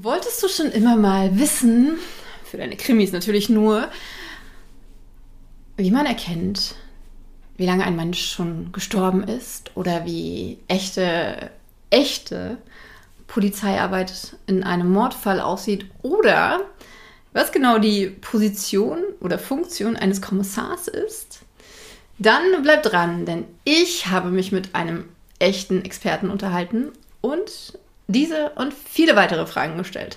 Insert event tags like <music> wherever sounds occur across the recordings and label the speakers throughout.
Speaker 1: Wolltest du schon immer mal wissen, für deine Krimis natürlich nur, wie man erkennt, wie lange ein Mensch schon gestorben ist oder wie echte, echte Polizeiarbeit in einem Mordfall aussieht oder was genau die Position oder Funktion eines Kommissars ist, dann bleib dran, denn ich habe mich mit einem echten Experten unterhalten und diese und viele weitere Fragen gestellt.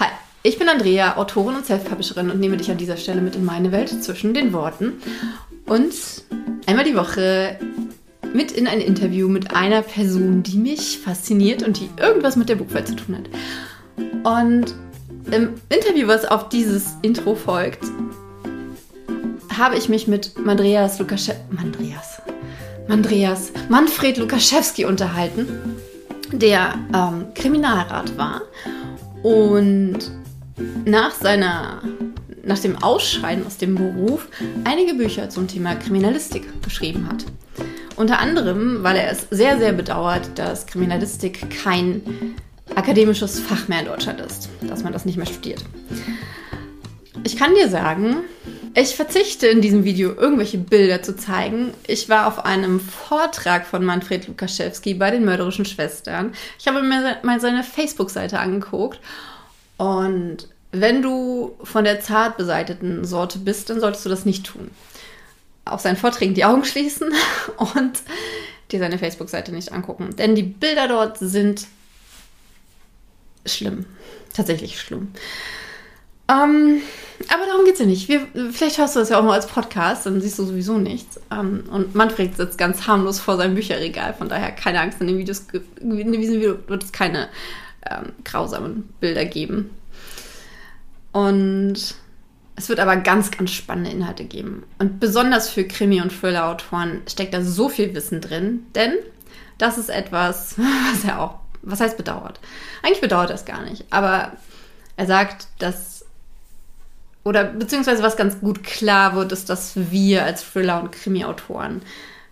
Speaker 1: Hi, ich bin Andrea, Autorin und Self-Publisherin und nehme dich an dieser Stelle mit in meine Welt zwischen den Worten und einmal die Woche mit in ein Interview mit einer Person, die mich fasziniert und die irgendwas mit der Buchwelt zu tun hat. Und im Interview, was auf dieses Intro folgt, habe ich mich mit Mandreas Lukaschewski, Mandreas, Mandreas, Manfred Lukaschewski unterhalten, der ähm, Kriminalrat war und nach seiner nach dem Ausscheiden aus dem Beruf einige Bücher zum Thema Kriminalistik geschrieben hat. Unter anderem, weil er es sehr, sehr bedauert, dass Kriminalistik kein akademisches Fach mehr in Deutschland ist, dass man das nicht mehr studiert. Ich kann dir sagen, ich verzichte in diesem Video irgendwelche Bilder zu zeigen. Ich war auf einem Vortrag von Manfred Lukaschewski bei den mörderischen Schwestern. Ich habe mir mal seine Facebook-Seite angeguckt und wenn du von der zart beseiteten Sorte bist, dann solltest du das nicht tun. Auf seinen Vorträgen die Augen schließen <laughs> und dir seine Facebook-Seite nicht angucken. Denn die Bilder dort sind schlimm. Tatsächlich schlimm. Ähm, aber darum geht es ja nicht. Wir, vielleicht hörst du das ja auch mal als Podcast, dann siehst du sowieso nichts. Ähm, und Manfred sitzt ganz harmlos vor seinem Bücherregal, von daher keine Angst, in, den Videos, in diesem Video wird es keine ähm, grausamen Bilder geben. Und es wird aber ganz, ganz spannende Inhalte geben. Und besonders für Krimi- und Thriller-Autoren steckt da so viel Wissen drin, denn das ist etwas, <laughs> was er auch, was heißt bedauert? Eigentlich bedauert er es gar nicht, aber er sagt, dass, oder beziehungsweise was ganz gut klar wird, ist, dass wir als Thriller- und Krimi-Autoren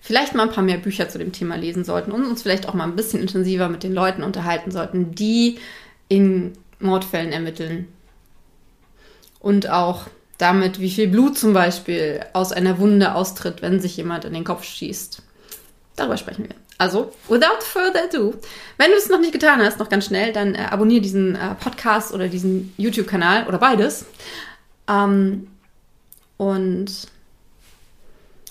Speaker 1: vielleicht mal ein paar mehr Bücher zu dem Thema lesen sollten und uns vielleicht auch mal ein bisschen intensiver mit den Leuten unterhalten sollten, die in Mordfällen ermitteln, und auch damit, wie viel Blut zum Beispiel aus einer Wunde austritt, wenn sich jemand in den Kopf schießt. Darüber sprechen wir. Also, without further ado, wenn du es noch nicht getan hast, noch ganz schnell, dann äh, abonniere diesen äh, Podcast oder diesen YouTube-Kanal oder beides. Ähm, und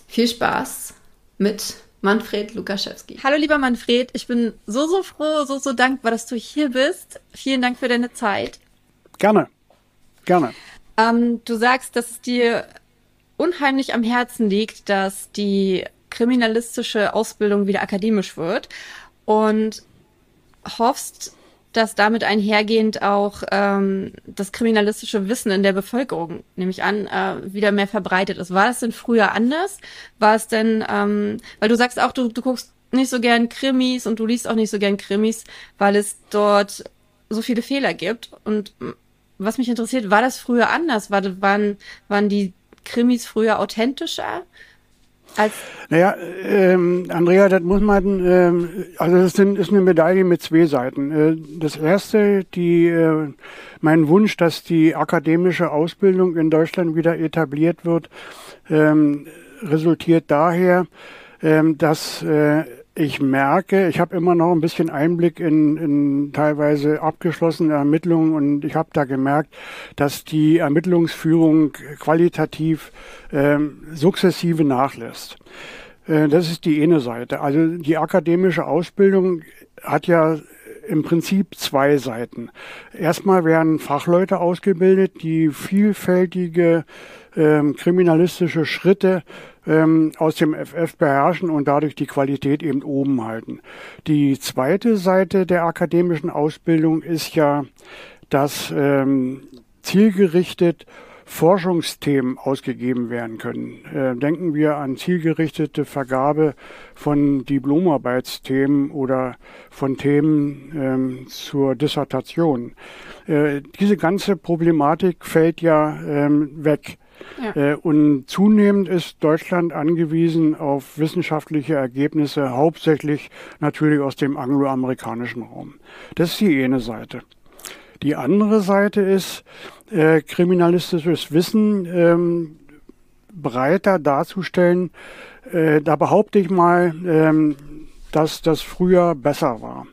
Speaker 1: viel Spaß mit Manfred Lukaschewski. Hallo lieber Manfred, ich bin so, so froh, so, so dankbar, dass du hier bist. Vielen Dank für deine Zeit.
Speaker 2: Gerne, gerne.
Speaker 1: Ähm, du sagst, dass es dir unheimlich am Herzen liegt, dass die kriminalistische Ausbildung wieder akademisch wird und hoffst, dass damit einhergehend auch ähm, das kriminalistische Wissen in der Bevölkerung, nehme ich an, äh, wieder mehr verbreitet ist. War es denn früher anders? War es denn, ähm, weil du sagst auch, du, du guckst nicht so gern Krimis und du liest auch nicht so gern Krimis, weil es dort so viele Fehler gibt. Und was mich interessiert, war das früher anders? War, waren, waren die Krimis früher authentischer?
Speaker 2: Als naja, ähm, Andrea, das muss man, ähm, also das ist eine Medaille mit zwei Seiten. Äh, das erste, die, äh, mein Wunsch, dass die akademische Ausbildung in Deutschland wieder etabliert wird, ähm, resultiert daher, ähm, dass äh, ich merke, ich habe immer noch ein bisschen Einblick in, in teilweise abgeschlossene Ermittlungen und ich habe da gemerkt, dass die Ermittlungsführung qualitativ ähm, sukzessive nachlässt. Äh, das ist die eine Seite. Also die akademische Ausbildung hat ja im Prinzip zwei Seiten. Erstmal werden Fachleute ausgebildet, die vielfältige ähm, kriminalistische Schritte ähm, aus dem FF beherrschen und dadurch die Qualität eben oben halten. Die zweite Seite der akademischen Ausbildung ist ja, dass ähm, zielgerichtet Forschungsthemen ausgegeben werden können. Äh, denken wir an zielgerichtete Vergabe von Diplomarbeitsthemen oder von Themen ähm, zur Dissertation. Äh, diese ganze Problematik fällt ja ähm, weg. Ja. Äh, und zunehmend ist Deutschland angewiesen auf wissenschaftliche Ergebnisse, hauptsächlich natürlich aus dem angloamerikanischen Raum. Das ist die eine Seite. Die andere Seite ist, äh, kriminalistisches Wissen ähm, breiter darzustellen. Äh, da behaupte ich mal, ähm, dass das früher besser war.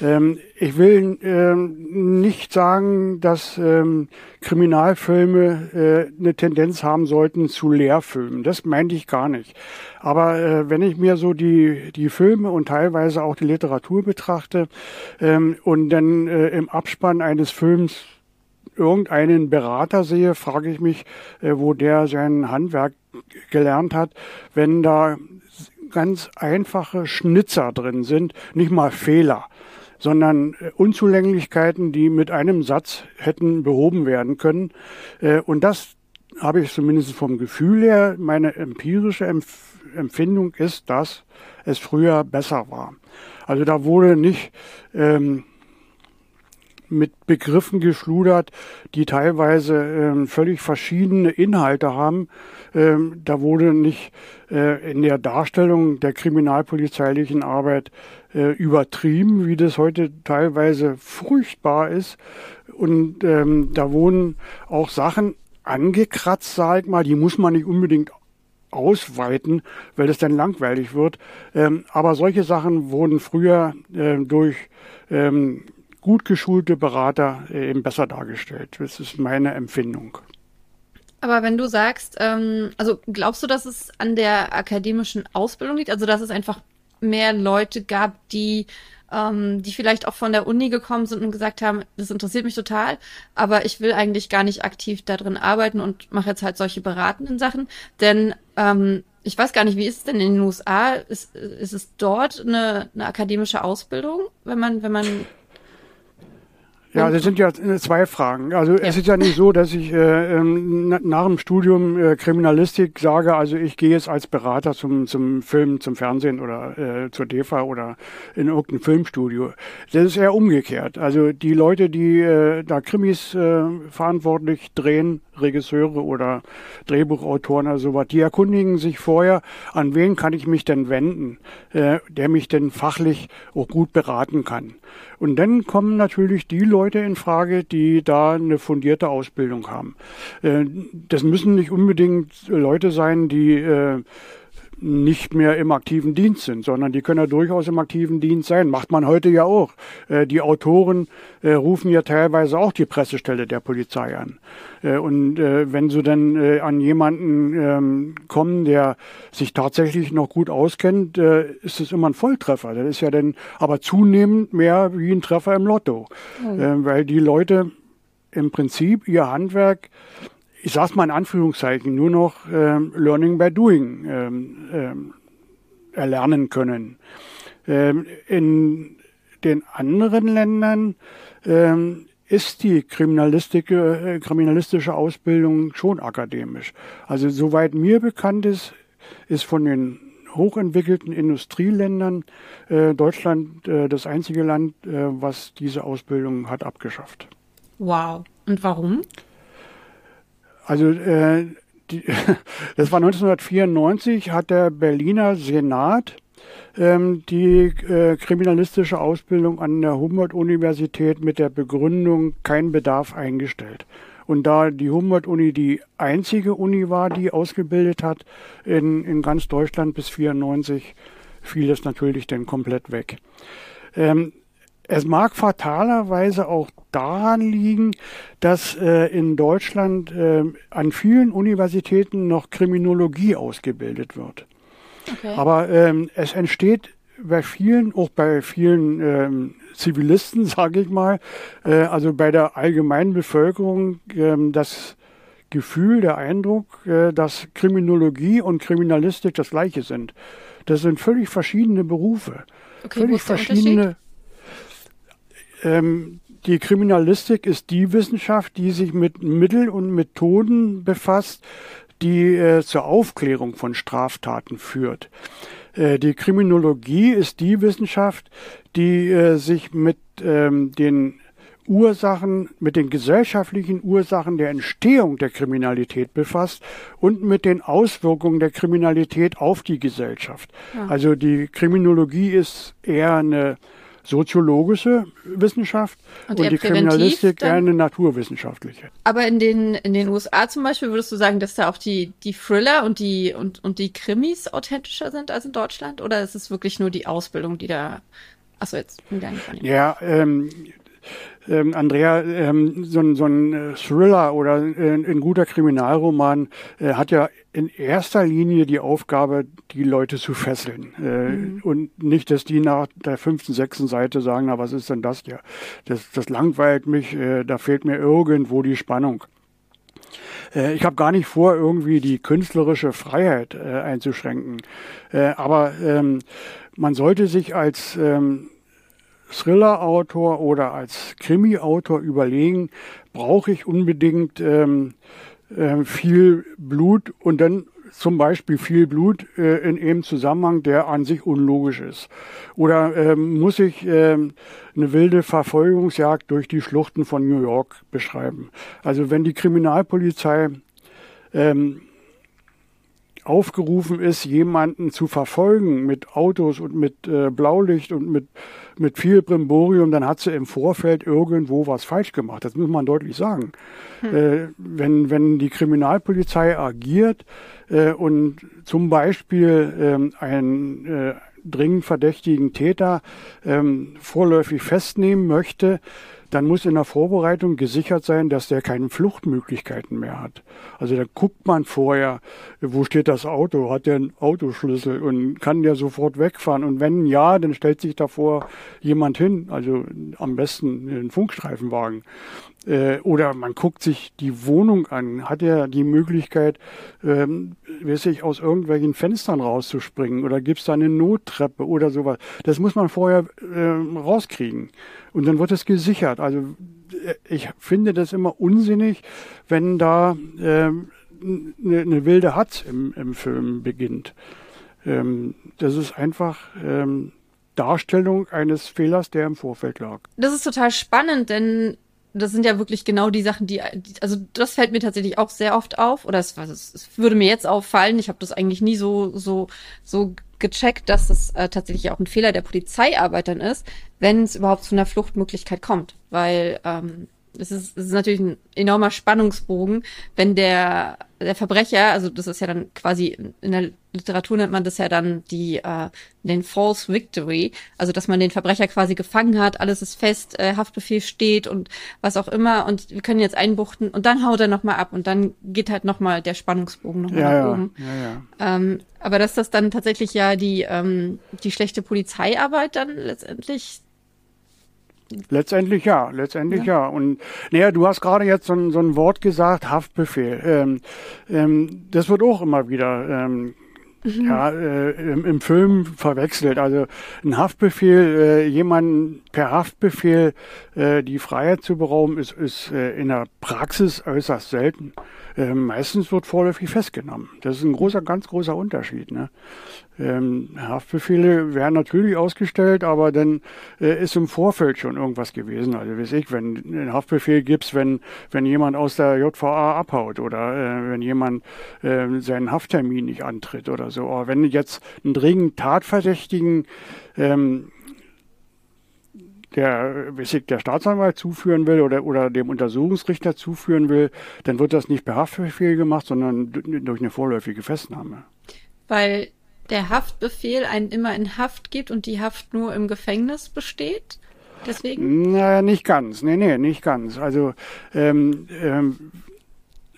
Speaker 2: Ähm, ich will ähm, nicht sagen, dass ähm, Kriminalfilme äh, eine Tendenz haben sollten zu Lehrfilmen. Das meinte ich gar nicht. Aber äh, wenn ich mir so die, die Filme und teilweise auch die Literatur betrachte ähm, und dann äh, im Abspann eines Films irgendeinen Berater sehe, frage ich mich, äh, wo der sein Handwerk gelernt hat, wenn da ganz einfache Schnitzer drin sind, nicht mal Fehler sondern äh, Unzulänglichkeiten, die mit einem Satz hätten behoben werden können. Äh, und das habe ich zumindest vom Gefühl her, meine empirische Empfindung ist, dass es früher besser war. Also da wurde nicht ähm, mit Begriffen geschludert, die teilweise ähm, völlig verschiedene Inhalte haben. Ähm, da wurde nicht äh, in der Darstellung der kriminalpolizeilichen Arbeit äh, übertrieben, wie das heute teilweise furchtbar ist. Und ähm, da wurden auch Sachen angekratzt, sag ich mal, die muss man nicht unbedingt ausweiten, weil das dann langweilig wird. Ähm, aber solche Sachen wurden früher äh, durch ähm, gut geschulte Berater äh, eben besser dargestellt. Das ist meine Empfindung.
Speaker 1: Aber wenn du sagst, ähm, also glaubst du, dass es an der akademischen Ausbildung liegt? Also dass es einfach mehr Leute gab, die ähm, die vielleicht auch von der Uni gekommen sind und gesagt haben, das interessiert mich total, aber ich will eigentlich gar nicht aktiv da drin arbeiten und mache jetzt halt solche beratenden Sachen. Denn ähm, ich weiß gar nicht, wie ist es denn in den USA? Ist, ist es dort eine, eine akademische Ausbildung, wenn man, wenn man
Speaker 2: ja, das sind ja zwei Fragen. Also ja. es ist ja nicht so, dass ich äh, ähm, nach dem Studium äh, Kriminalistik sage, also ich gehe jetzt als Berater zum, zum Film, zum Fernsehen oder äh, zur DEFA oder in irgendein Filmstudio. Das ist eher umgekehrt. Also die Leute, die äh, da Krimis äh, verantwortlich drehen, Regisseure oder Drehbuchautoren oder sowas, die erkundigen sich vorher, an wen kann ich mich denn wenden, äh, der mich denn fachlich auch gut beraten kann. Und dann kommen natürlich die Leute in Frage, die da eine fundierte Ausbildung haben. Äh, das müssen nicht unbedingt Leute sein, die äh, nicht mehr im aktiven Dienst sind, sondern die können ja durchaus im aktiven Dienst sein. Macht man heute ja auch. Äh, die Autoren äh, rufen ja teilweise auch die Pressestelle der Polizei an. Äh, und wenn sie dann an jemanden ähm, kommen, der sich tatsächlich noch gut auskennt, ist es immer ein Volltreffer. Das ist ja dann aber zunehmend mehr wie ein Treffer im Lotto. Mhm. weil die Leute im Prinzip ihr Handwerk ich sage mal in Anführungszeichen, nur noch ähm, Learning by Doing ähm, ähm, erlernen können. Ähm, in den anderen Ländern ähm, ist die äh, kriminalistische Ausbildung schon akademisch. Also soweit mir bekannt ist, ist von den hochentwickelten Industrieländern äh, Deutschland äh, das einzige Land, äh, was diese Ausbildung hat abgeschafft.
Speaker 1: Wow. Und warum?
Speaker 2: Also äh, die, <laughs> das war 1994, hat der Berliner Senat ähm, die äh, kriminalistische Ausbildung an der Humboldt-Universität mit der Begründung kein Bedarf eingestellt. Und da die Humboldt-Uni die einzige Uni war, die ausgebildet hat in, in ganz Deutschland bis 94, fiel es natürlich dann komplett weg. Ähm, es mag fatalerweise auch daran liegen, dass äh, in Deutschland äh, an vielen Universitäten noch Kriminologie ausgebildet wird. Okay. Aber ähm, es entsteht bei vielen, auch bei vielen ähm, Zivilisten, <laughs> sage ich mal, äh, also bei der allgemeinen Bevölkerung, ähm, das Gefühl, der Eindruck, äh, dass Kriminologie und Kriminalistik das gleiche sind. Das sind völlig verschiedene Berufe. Okay, völlig verschiedene ähm, die Kriminalistik ist die Wissenschaft, die sich mit Mitteln und Methoden befasst, die äh, zur Aufklärung von Straftaten führt. Äh, die Kriminologie ist die Wissenschaft, die äh, sich mit ähm, den Ursachen, mit den gesellschaftlichen Ursachen der Entstehung der Kriminalität befasst und mit den Auswirkungen der Kriminalität auf die Gesellschaft. Ja. Also die Kriminologie ist eher eine soziologische Wissenschaft und, und die Kriminalistik eine naturwissenschaftliche.
Speaker 1: Aber in den, in den USA zum Beispiel würdest du sagen, dass da auch die, die Thriller und die, und, und die Krimis authentischer sind als in Deutschland? Oder ist es wirklich nur die Ausbildung, die da Achso, jetzt.
Speaker 2: Ja, ähm, ähm, Andrea, ähm, so, ein, so ein äh, Thriller oder äh, ein guter Kriminalroman äh, hat ja in erster Linie die Aufgabe, die Leute zu fesseln. Äh, mhm. Und nicht, dass die nach der fünften, sechsten Seite sagen, na, was ist denn das hier? Das, das langweilt mich, äh, da fehlt mir irgendwo die Spannung. Äh, ich habe gar nicht vor, irgendwie die künstlerische Freiheit einzuschränken. Aber ähm, man sollte sich als ähm, Thriller-Autor oder als Krimi-Autor überlegen, brauche ich unbedingt ähm, äh, viel Blut und dann zum Beispiel viel Blut äh, in einem Zusammenhang, der an sich unlogisch ist? Oder ähm, muss ich ähm, eine wilde Verfolgungsjagd durch die Schluchten von New York beschreiben? Also wenn die Kriminalpolizei ähm, aufgerufen ist, jemanden zu verfolgen mit Autos und mit äh, Blaulicht und mit, mit viel Brimborium, dann hat sie im Vorfeld irgendwo was falsch gemacht. Das muss man deutlich sagen. Hm. Äh, wenn, wenn die Kriminalpolizei agiert äh, und zum Beispiel ähm, einen äh, dringend verdächtigen Täter ähm, vorläufig festnehmen möchte, dann muss in der Vorbereitung gesichert sein, dass der keine Fluchtmöglichkeiten mehr hat. Also da guckt man vorher, wo steht das Auto, hat der einen Autoschlüssel und kann der sofort wegfahren. Und wenn ja, dann stellt sich davor jemand hin, also am besten einen Funkstreifenwagen. Äh, oder man guckt sich die Wohnung an. Hat er die Möglichkeit, ähm, weiß ich, aus irgendwelchen Fenstern rauszuspringen? Oder gibt es da eine Nottreppe oder sowas? Das muss man vorher äh, rauskriegen. Und dann wird es gesichert. Also äh, ich finde das immer unsinnig, wenn da ähm, eine, eine wilde Hatz im, im Film beginnt. Ähm, das ist einfach ähm, Darstellung eines Fehlers, der im Vorfeld lag.
Speaker 1: Das ist total spannend, denn das sind ja wirklich genau die Sachen, die, also das fällt mir tatsächlich auch sehr oft auf, oder es, es, es würde mir jetzt auffallen, ich habe das eigentlich nie so, so, so gecheckt, dass das äh, tatsächlich auch ein Fehler der Polizeiarbeitern ist, wenn es überhaupt zu einer Fluchtmöglichkeit kommt. Weil ähm, es ist, es ist natürlich ein enormer Spannungsbogen, wenn der, der Verbrecher, also das ist ja dann quasi, in der Literatur nennt man das ja dann die, äh, den False Victory, also dass man den Verbrecher quasi gefangen hat, alles ist fest, äh, Haftbefehl steht und was auch immer und wir können jetzt einbuchten und dann haut er nochmal ab und dann geht halt nochmal der Spannungsbogen nochmal ja, nach oben. Ja, ja. Ähm, aber dass das dann tatsächlich ja die, ähm, die schlechte Polizeiarbeit dann letztendlich
Speaker 2: Letztendlich ja, letztendlich ja. ja. Und naja, du hast gerade jetzt so ein, so ein Wort gesagt, Haftbefehl. Ähm, ähm, das wird auch immer wieder ähm, mhm. ja, äh, im, im, Film verwechselt. Also ein Haftbefehl, äh, jemanden per Haftbefehl äh, die Freiheit zu berauben, ist, ist äh, in der Praxis äußerst selten. Ähm, meistens wird vorläufig festgenommen. Das ist ein großer, ganz großer Unterschied. Ne? Ähm, Haftbefehle werden natürlich ausgestellt, aber dann äh, ist im Vorfeld schon irgendwas gewesen. Also weiß ich, wenn ein Haftbefehl gibt's, wenn wenn jemand aus der JVA abhaut oder äh, wenn jemand äh, seinen Hafttermin nicht antritt oder so. Aber wenn jetzt einen dringend Tatverdächtigen ähm, der, der Staatsanwalt zuführen will oder, oder dem Untersuchungsrichter zuführen will, dann wird das nicht per Haftbefehl gemacht, sondern durch eine vorläufige Festnahme.
Speaker 1: Weil der Haftbefehl einen immer in Haft gibt und die Haft nur im Gefängnis besteht? Deswegen?
Speaker 2: Naja, nicht ganz. Nee, nee, nicht ganz. Also ähm, ähm,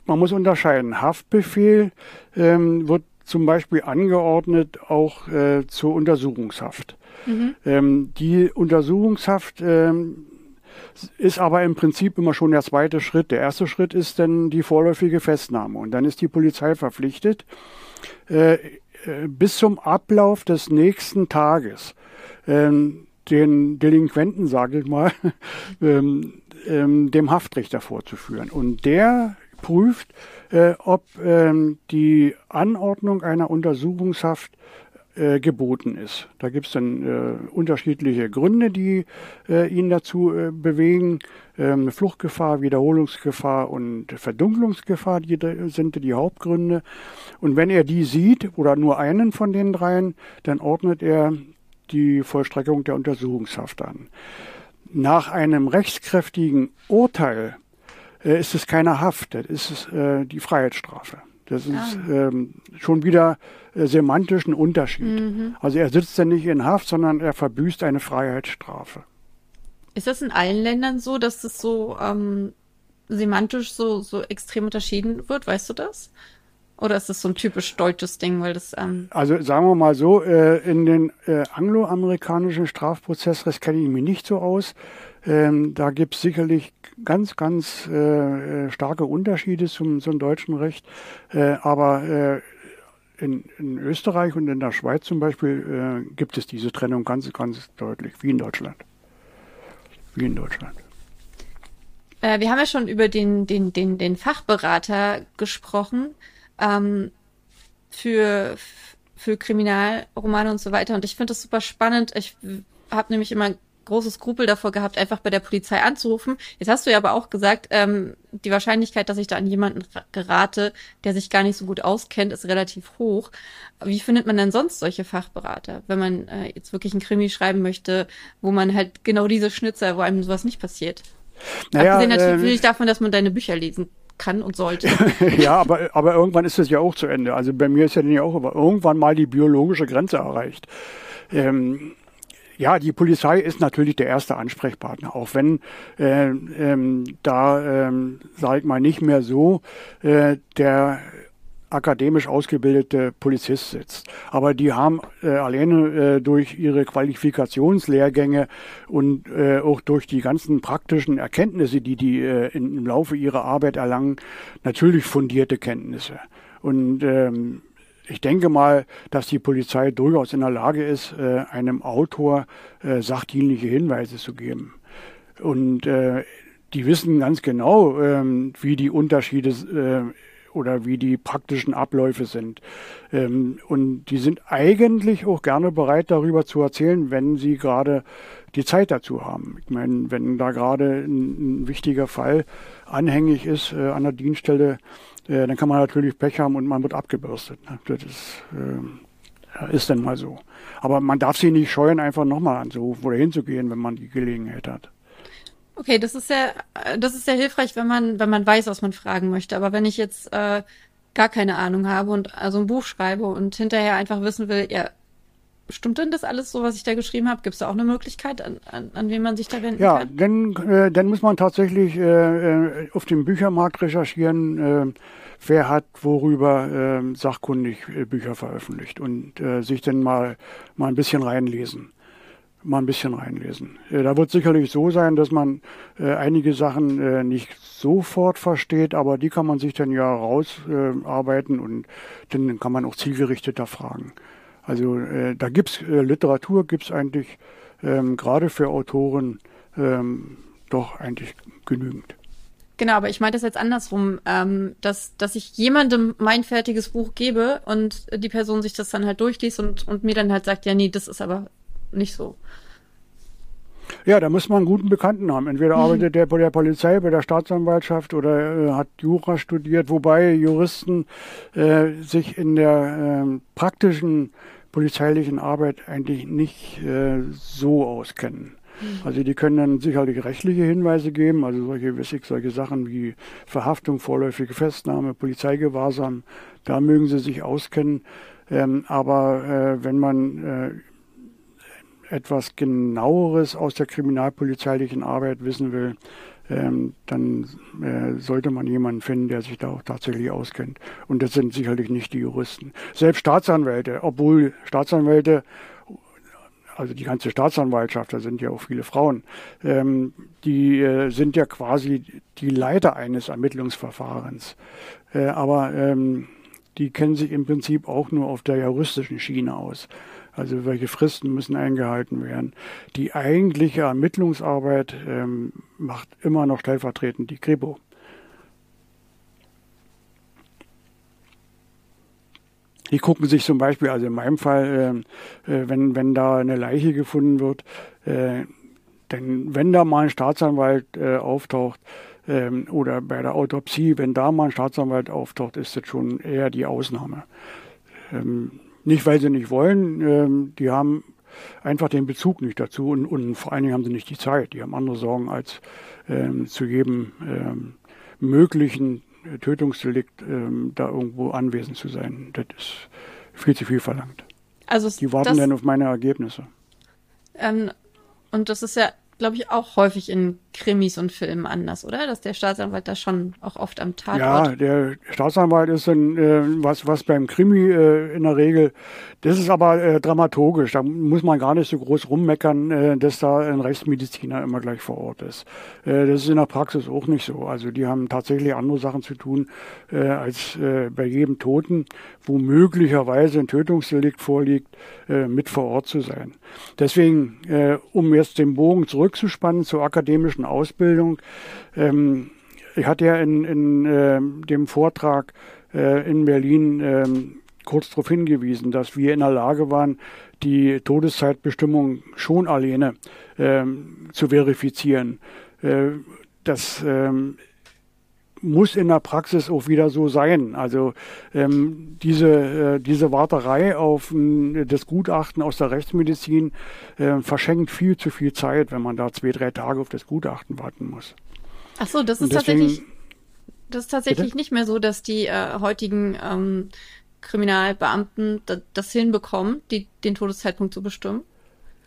Speaker 2: man muss unterscheiden. Haftbefehl ähm, wird zum Beispiel angeordnet auch äh, zur Untersuchungshaft. Mhm. Ähm, die Untersuchungshaft ähm, ist aber im Prinzip immer schon der zweite Schritt. Der erste Schritt ist dann die vorläufige Festnahme und dann ist die Polizei verpflichtet, äh, äh bis zum Ablauf des nächsten Tages ähm, den Delinquenten, sage ich mal, <laughs> ähm, ähm, dem Haftrichter vorzuführen. Und der prüft, äh, ob ähm, die Anordnung einer Untersuchungshaft äh, geboten ist. Da gibt es dann äh, unterschiedliche Gründe, die äh, ihn dazu äh, bewegen. Ähm, Fluchtgefahr, Wiederholungsgefahr und Verdunklungsgefahr die sind die Hauptgründe. Und wenn er die sieht oder nur einen von den dreien, dann ordnet er die Vollstreckung der Untersuchungshaft an. Nach einem rechtskräftigen Urteil äh, ist es keine Haft, das ist äh, die Freiheitsstrafe. Das ist ah. ähm, schon wieder äh, semantisch ein Unterschied. Mhm. Also er sitzt ja nicht in Haft, sondern er verbüßt eine Freiheitsstrafe.
Speaker 1: Ist das in allen Ländern so, dass das so ähm, semantisch so, so extrem unterschieden wird? Weißt du das? Oder ist das so ein typisch deutsches Ding, weil das ähm
Speaker 2: Also sagen wir mal so, äh, in den äh, angloamerikanischen Strafprozessrecht kenne ich mich nicht so aus. Ähm, da gibt es sicherlich ganz, ganz äh, äh, starke Unterschiede zum, zum deutschen Recht. Äh, aber äh, in, in, Österreich und in der Schweiz zum Beispiel äh, gibt es diese Trennung ganz, ganz deutlich, wie in Deutschland. Wie in Deutschland.
Speaker 1: Äh, wir haben ja schon über den, den, den, den Fachberater gesprochen ähm, für, für Kriminalromane und so weiter. Und ich finde das super spannend. Ich habe nämlich immer großes Skrupel davor gehabt, einfach bei der Polizei anzurufen. Jetzt hast du ja aber auch gesagt, ähm, die Wahrscheinlichkeit, dass ich da an jemanden gerate, der sich gar nicht so gut auskennt, ist relativ hoch. Wie findet man denn sonst solche Fachberater, wenn man äh, jetzt wirklich ein Krimi schreiben möchte, wo man halt genau diese Schnitzer, wo einem sowas nicht passiert? Naja, Abgesehen natürlich äh, davon, dass man deine Bücher lesen kann und sollte. <laughs>
Speaker 2: ja, aber, aber irgendwann ist es ja auch zu Ende. Also bei mir ist ja dann ja auch irgendwann mal die biologische Grenze erreicht. Ähm, ja, die Polizei ist natürlich der erste Ansprechpartner, auch wenn äh, ähm, da, ähm, sage ich mal, nicht mehr so äh, der akademisch ausgebildete Polizist sitzt. Aber die haben äh, alleine äh, durch ihre Qualifikationslehrgänge und äh, auch durch die ganzen praktischen Erkenntnisse, die die äh, in, im Laufe ihrer Arbeit erlangen, natürlich fundierte Kenntnisse. Und ähm, ich denke mal, dass die Polizei durchaus in der Lage ist, äh, einem Autor äh, sachdienliche Hinweise zu geben. Und äh, die wissen ganz genau, ähm, wie die Unterschiede äh, oder wie die praktischen Abläufe sind. Ähm, und die sind eigentlich auch gerne bereit, darüber zu erzählen, wenn sie gerade die Zeit dazu haben. Ich meine, wenn da gerade ein, wichtiger Fall anhängig ist äh, an der Dienststelle, äh, dann kann man natürlich Pech haben und man wird abgebürstet. Ne? Das ist, äh, ist dann mal so. Aber man darf sich nicht scheuen, einfach nochmal anzurufen oder hinzugehen, wenn man die Gelegenheit hat.
Speaker 1: Okay, das ist sehr, das ist sehr hilfreich, wenn man, wenn man weiß, was man fragen möchte. Aber wenn ich jetzt äh, gar keine Ahnung habe und also ein Buch schreibe und hinterher einfach wissen will, ja, stimmt denn das alles so, was ich da geschrieben habe? Gibt es da auch eine Möglichkeit, an, an, an wen man sich da wenden
Speaker 2: ja,
Speaker 1: kann?
Speaker 2: Ja, dann, äh, dann muss man tatsächlich äh, äh, auf dem Büchermarkt recherchieren, äh, wer hat worüber äh, sachkundig äh, Bücher veröffentlicht und äh, sich dann mal, mal ein bisschen reinlesen mal ein bisschen reinlesen. Äh, da wird sicherlich so sein, dass man äh, einige Sachen äh, nicht sofort versteht, aber die kann man sich dann ja rausarbeiten äh, und dann kann man auch zielgerichteter fragen. Also äh, da gibt's äh, Literatur, gibt's eigentlich ähm, gerade für Autoren ähm, doch eigentlich genügend.
Speaker 1: Genau, aber ich meine das jetzt andersrum, ähm, dass, dass ich jemandem mein fertiges Buch gebe und die Person sich das dann halt durchliest und, und mir dann halt sagt, ja, nee, das ist aber nicht so.
Speaker 2: Ja, da muss man einen guten Bekannten haben. Entweder mhm. arbeitet der bei der Polizei, bei der Staatsanwaltschaft oder äh, hat Jura studiert, wobei Juristen äh, sich in der äh, praktischen polizeilichen Arbeit eigentlich nicht äh, so auskennen. Mhm. Also die können dann sicherlich rechtliche Hinweise geben, also solche, ich, solche Sachen wie Verhaftung, vorläufige Festnahme, Polizeigewahrsam, da mögen sie sich auskennen. Ähm, aber äh, wenn man äh, etwas genaueres aus der kriminalpolizeilichen Arbeit wissen will, ähm, dann äh, sollte man jemanden finden, der sich da auch tatsächlich auskennt. Und das sind sicherlich nicht die Juristen. Selbst Staatsanwälte, obwohl Staatsanwälte, also die ganze Staatsanwaltschaft, da sind ja auch viele Frauen, ähm, die äh, sind ja quasi die Leiter eines Ermittlungsverfahrens. Äh, aber ähm, die kennen sich im Prinzip auch nur auf der juristischen Schiene aus. Also welche Fristen müssen eingehalten werden. Die eigentliche Ermittlungsarbeit ähm, macht immer noch stellvertretend die Kripo. Die gucken sich zum Beispiel, also in meinem Fall, äh, äh, wenn, wenn da eine Leiche gefunden wird, äh, denn wenn da mal ein Staatsanwalt äh, auftaucht ähm, oder bei der Autopsie, wenn da mal ein Staatsanwalt auftaucht, ist das schon eher die Ausnahme. Ähm, nicht, weil sie nicht wollen. Ähm, die haben einfach den Bezug nicht dazu und, und vor allen Dingen haben sie nicht die Zeit. Die haben andere Sorgen, als ähm, zu jedem ähm, möglichen Tötungsdelikt ähm, da irgendwo anwesend zu sein. Das ist viel zu viel verlangt. Also die warten dann auf meine Ergebnisse.
Speaker 1: Ähm, und das ist ja glaube ich, auch häufig in Krimis und Filmen anders, oder? Dass der Staatsanwalt da schon auch oft am Tatort...
Speaker 2: Ja, der Staatsanwalt ist dann äh, was, was beim Krimi äh, in der Regel, das ist aber äh, dramaturgisch, da muss man gar nicht so groß rummeckern, äh, dass da ein Rechtsmediziner immer gleich vor Ort ist. Äh, das ist in der Praxis auch nicht so. Also die haben tatsächlich andere Sachen zu tun, äh, als äh, bei jedem Toten, wo möglicherweise ein Tötungsdelikt vorliegt, äh, mit vor Ort zu sein. Deswegen, äh, um jetzt den Bogen zurückzuspannen zur akademischen Ausbildung, ähm, ich hatte ja in, in äh, dem Vortrag äh, in Berlin äh, kurz darauf hingewiesen, dass wir in der Lage waren, die Todeszeitbestimmung schon alleine ähm, zu verifizieren. Äh, das ähm, muss in der Praxis auch wieder so sein. Also ähm, diese, äh, diese Warterei auf äh, das Gutachten aus der Rechtsmedizin äh, verschenkt viel zu viel Zeit, wenn man da zwei, drei Tage auf das Gutachten warten muss.
Speaker 1: Ach so, das ist deswegen, tatsächlich, das ist tatsächlich bitte? nicht mehr so, dass die äh, heutigen ähm, Kriminalbeamten das hinbekommen, die, den Todeszeitpunkt zu bestimmen.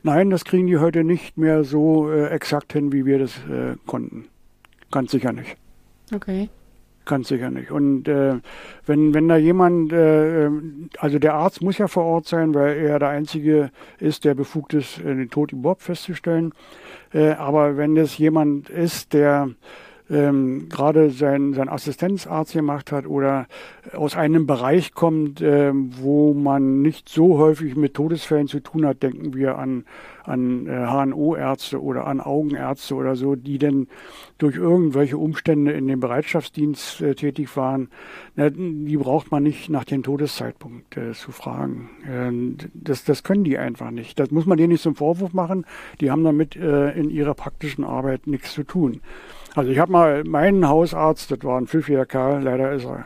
Speaker 2: Nein, das kriegen die heute nicht mehr so äh, exakt hin, wie wir das äh, konnten. Ganz sicher nicht.
Speaker 1: Okay.
Speaker 2: Ganz sicher nicht. Und äh, wenn, wenn da jemand, äh, also der Arzt muss ja vor Ort sein, weil er der Einzige ist, der befugt ist, äh, den Tod überhaupt festzustellen. Äh, aber wenn das jemand ist, der ähm, gerade sein, sein Assistenzarzt gemacht hat oder aus einem Bereich kommt, äh, wo man nicht so häufig mit Todesfällen zu tun hat, denken wir an, an äh, HNO-Ärzte oder an Augenärzte oder so, die denn durch irgendwelche Umstände in dem Bereitschaftsdienst äh, tätig waren, na, die braucht man nicht nach dem Todeszeitpunkt äh, zu fragen. Ähm, das, das können die einfach nicht. Das muss man denen nicht zum Vorwurf machen. Die haben damit äh, in ihrer praktischen Arbeit nichts zu tun. Also ich habe mal meinen Hausarzt, das war ein pfiffiger Kerl, leider ist er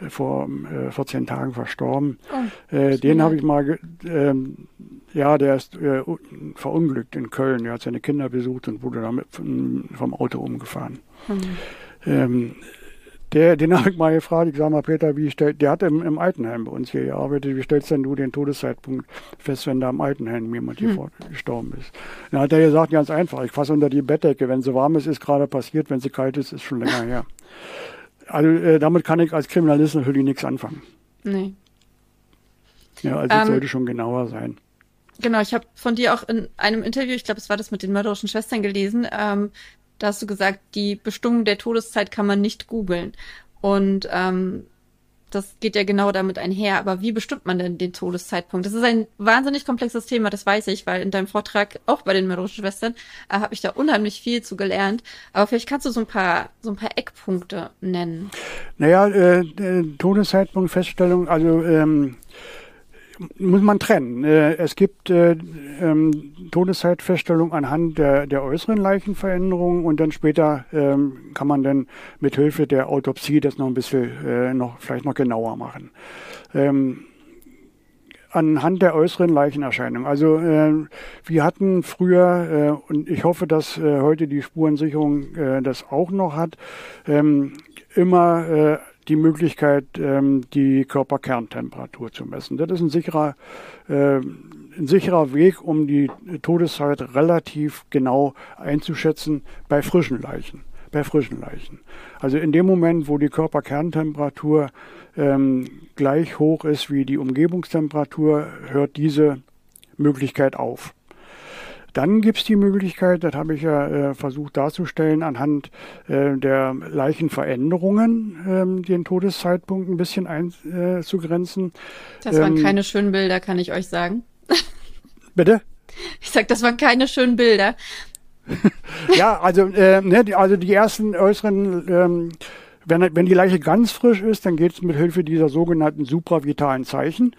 Speaker 2: äh, vor äh, 14 Tagen verstorben. Oh, äh, den habe ich mal, ähm, ja, der ist äh, verunglückt in Köln. Er hat seine Kinder besucht und wurde damit vom Auto umgefahren. Mhm. Ähm, der, den habe ich mal gefragt, ich sage mal, Peter, wie stell, der hat im, im Altenheim bei uns hier gearbeitet, wie stellst denn du den Todeszeitpunkt fest, wenn da im Altenheim jemand hier hm. gestorben ist? Dann hat er gesagt, ganz einfach, ich fasse unter die Bettdecke, wenn sie warm ist, ist gerade passiert, wenn sie kalt ist, ist schon länger her. Also äh, damit kann ich als Kriminalist natürlich nichts anfangen.
Speaker 1: Nee.
Speaker 2: Ja, also ähm, sollte schon genauer sein.
Speaker 1: Genau, ich habe von dir auch in einem Interview, ich glaube, es war das mit den mörderischen Schwestern gelesen, ähm, da hast du gesagt, die Bestimmung der Todeszeit kann man nicht googeln. Und ähm, das geht ja genau damit einher. Aber wie bestimmt man denn den Todeszeitpunkt? Das ist ein wahnsinnig komplexes Thema, das weiß ich, weil in deinem Vortrag, auch bei den mörderischen Schwestern, äh, habe ich da unheimlich viel zu gelernt. Aber vielleicht kannst du so ein paar, so ein paar Eckpunkte nennen.
Speaker 2: Naja, äh, Todeszeitpunkt, Feststellung, also ähm, muss man trennen. Äh, es gibt äh, ähm, Todeszeitfeststellung anhand der, der äußeren Leichenveränderungen und dann später ähm, kann man dann mit Hilfe der Autopsie das noch ein bisschen äh, noch vielleicht noch genauer machen. Ähm, anhand der äußeren Leichenerscheinung. Also äh, wir hatten früher, äh, und ich hoffe, dass äh, heute die Spurensicherung äh, das auch noch hat, ähm, immer äh, die Möglichkeit, ähm, die Körperkerntemperatur zu messen. Das ist ein sicherer, äh, ein sicherer Weg, um die Todeszeit relativ genau einzuschätzen bei frischen Leichen. Bei frischen Leichen. Also in dem Moment, wo die Körperkerntemperatur ähm, gleich hoch ist wie die Umgebungstemperatur, hört diese Möglichkeit auf. Dann gibt es die Möglichkeit, das habe ich ja äh, versucht darzustellen, anhand äh, der Leichenveränderungen ähm, den Todeszeitpunkt ein bisschen einzugrenzen.
Speaker 1: Äh, das waren ähm, keine schönen Bilder, kann ich euch sagen. <laughs>
Speaker 2: Bitte?
Speaker 1: Ich sag, das waren keine schönen Bilder. <laughs>
Speaker 2: ja, also, äh, ne, die, also die ersten äußeren ähm, wenn, wenn die Leiche ganz frisch ist, dann geht es mit Hilfe dieser sogenannten supravitalen Zeichen,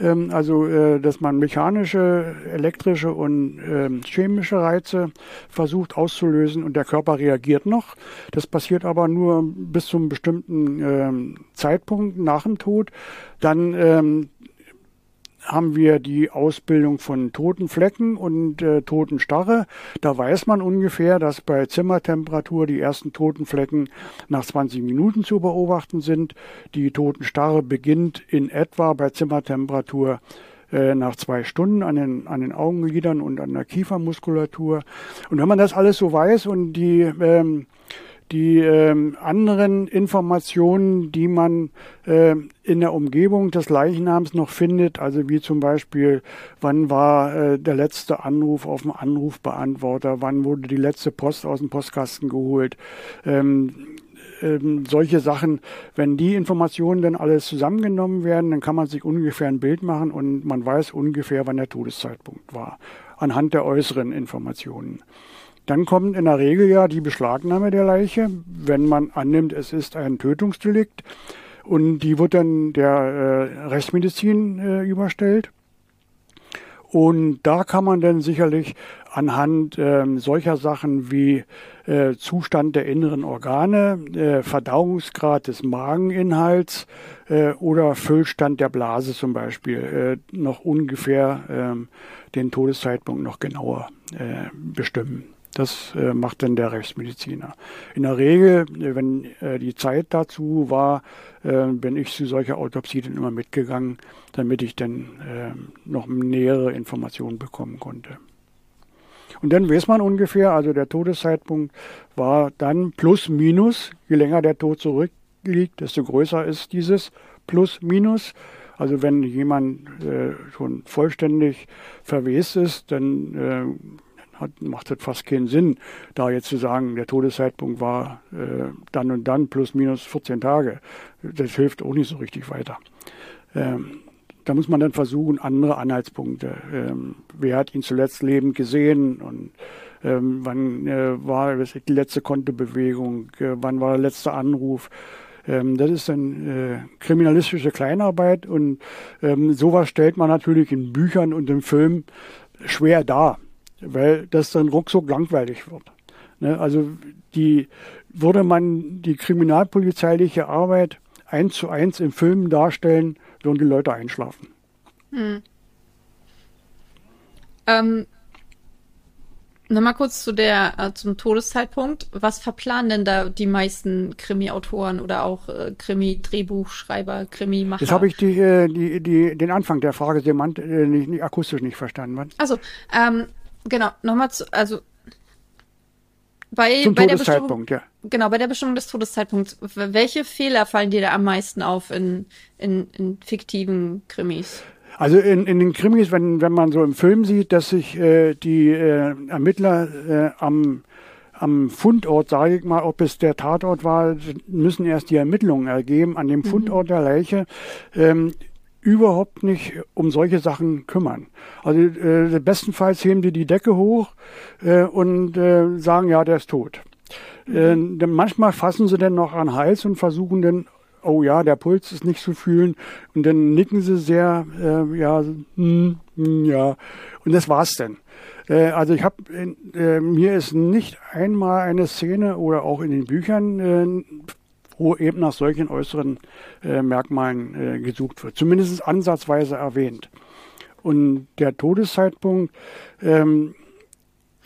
Speaker 2: ähm, also äh, dass man mechanische, elektrische und ähm, chemische Reize versucht auszulösen und der Körper reagiert noch. Das passiert aber nur bis zu einem bestimmten ähm, Zeitpunkt nach dem Tod. Dann ähm, haben wir die Ausbildung von toten Flecken und äh, toten Starre. Da weiß man ungefähr, dass bei Zimmertemperatur die ersten toten Flecken nach 20 Minuten zu beobachten sind. Die toten Starre beginnt in etwa bei Zimmertemperatur äh, nach zwei Stunden an den, an den Augenlidern und an der Kiefermuskulatur. Und wenn man das alles so weiß und die ähm, die ähm, anderen Informationen, die man äh, in der Umgebung des Leichnams noch findet, also wie zum Beispiel, wann war äh, der letzte Anruf auf dem Anrufbeantworter, wann wurde die letzte Post aus dem Postkasten geholt, ähm, ähm, solche Sachen, wenn die Informationen dann alles zusammengenommen werden, dann kann man sich ungefähr ein Bild machen und man weiß ungefähr, wann der Todeszeitpunkt war, anhand der äußeren Informationen. Dann kommt in der Regel ja die Beschlagnahme der Leiche, wenn man annimmt, es ist ein Tötungsdelikt. Und die wird dann der äh, Rechtsmedizin äh, überstellt. Und da kann man dann sicherlich anhand äh, solcher Sachen wie äh, Zustand der inneren Organe, äh, Verdauungsgrad des Mageninhalts äh, oder Füllstand der Blase zum Beispiel äh, noch ungefähr ähm, den Todeszeitpunkt noch genauer äh, bestimmen. Das äh, macht dann der Rechtsmediziner. In der Regel, äh, wenn äh, die Zeit dazu war, äh, bin ich zu solcher Autopsie dann immer mitgegangen, damit ich dann äh, noch nähere Informationen bekommen konnte. Und dann weiß man ungefähr, also der Todeszeitpunkt war dann plus minus, je länger der Tod zurückliegt, desto größer ist dieses plus minus. Also wenn jemand äh, schon vollständig verwest ist, dann hat, macht das fast keinen Sinn, da jetzt zu sagen, der Todeszeitpunkt war äh, dann und dann plus minus 14 Tage. Das hilft auch nicht so richtig weiter. Ähm, da muss man dann versuchen, andere Anhaltspunkte. Ähm, wer hat ihn zuletzt lebend gesehen und ähm, wann äh, war die letzte Kontobewegung, äh, wann war der letzte Anruf. Ähm, das ist dann äh, kriminalistische Kleinarbeit und ähm, sowas stellt man natürlich in Büchern und im Film schwer dar weil das dann ruckzuck langweilig wird. Ne? Also die, würde man die kriminalpolizeiliche Arbeit eins zu eins im Film darstellen, würden die Leute einschlafen. Hm.
Speaker 1: Ähm, Nochmal kurz zu der, äh, zum Todeszeitpunkt. Was verplanen denn da die meisten Krimi-Autoren oder auch äh, Krimi-Drehbuchschreiber, Krimi-Macher?
Speaker 2: Jetzt habe ich die, äh, die, die, den Anfang der Frage sehr äh, nicht, nicht, akustisch nicht verstanden.
Speaker 1: Also, ähm, Genau, nochmal zu, also
Speaker 2: bei, Zum bei Todeszeitpunkt,
Speaker 1: ja. Genau, bei der Bestimmung des Todeszeitpunkts. Welche Fehler fallen dir da am meisten auf in, in, in fiktiven Krimis?
Speaker 2: Also in, in den Krimis, wenn, wenn man so im Film sieht, dass sich äh, die äh, Ermittler äh, am, am Fundort, sage ich mal, ob es der Tatort war, müssen erst die Ermittlungen ergeben, an dem mhm. Fundort der Leiche. Ähm, überhaupt nicht um solche Sachen kümmern. Also äh, bestenfalls heben die die Decke hoch äh, und äh, sagen, ja, der ist tot. Mhm. Äh, manchmal fassen sie dann noch an den Hals und versuchen dann, oh ja, der Puls ist nicht zu fühlen und dann nicken sie sehr, äh, ja, mm, ja, und das war's dann. Äh, also ich habe, äh, mir ist nicht einmal eine Szene oder auch in den Büchern äh, wo eben nach solchen äußeren äh, Merkmalen äh, gesucht wird. Zumindest ansatzweise erwähnt. Und der Todeszeitpunkt ähm,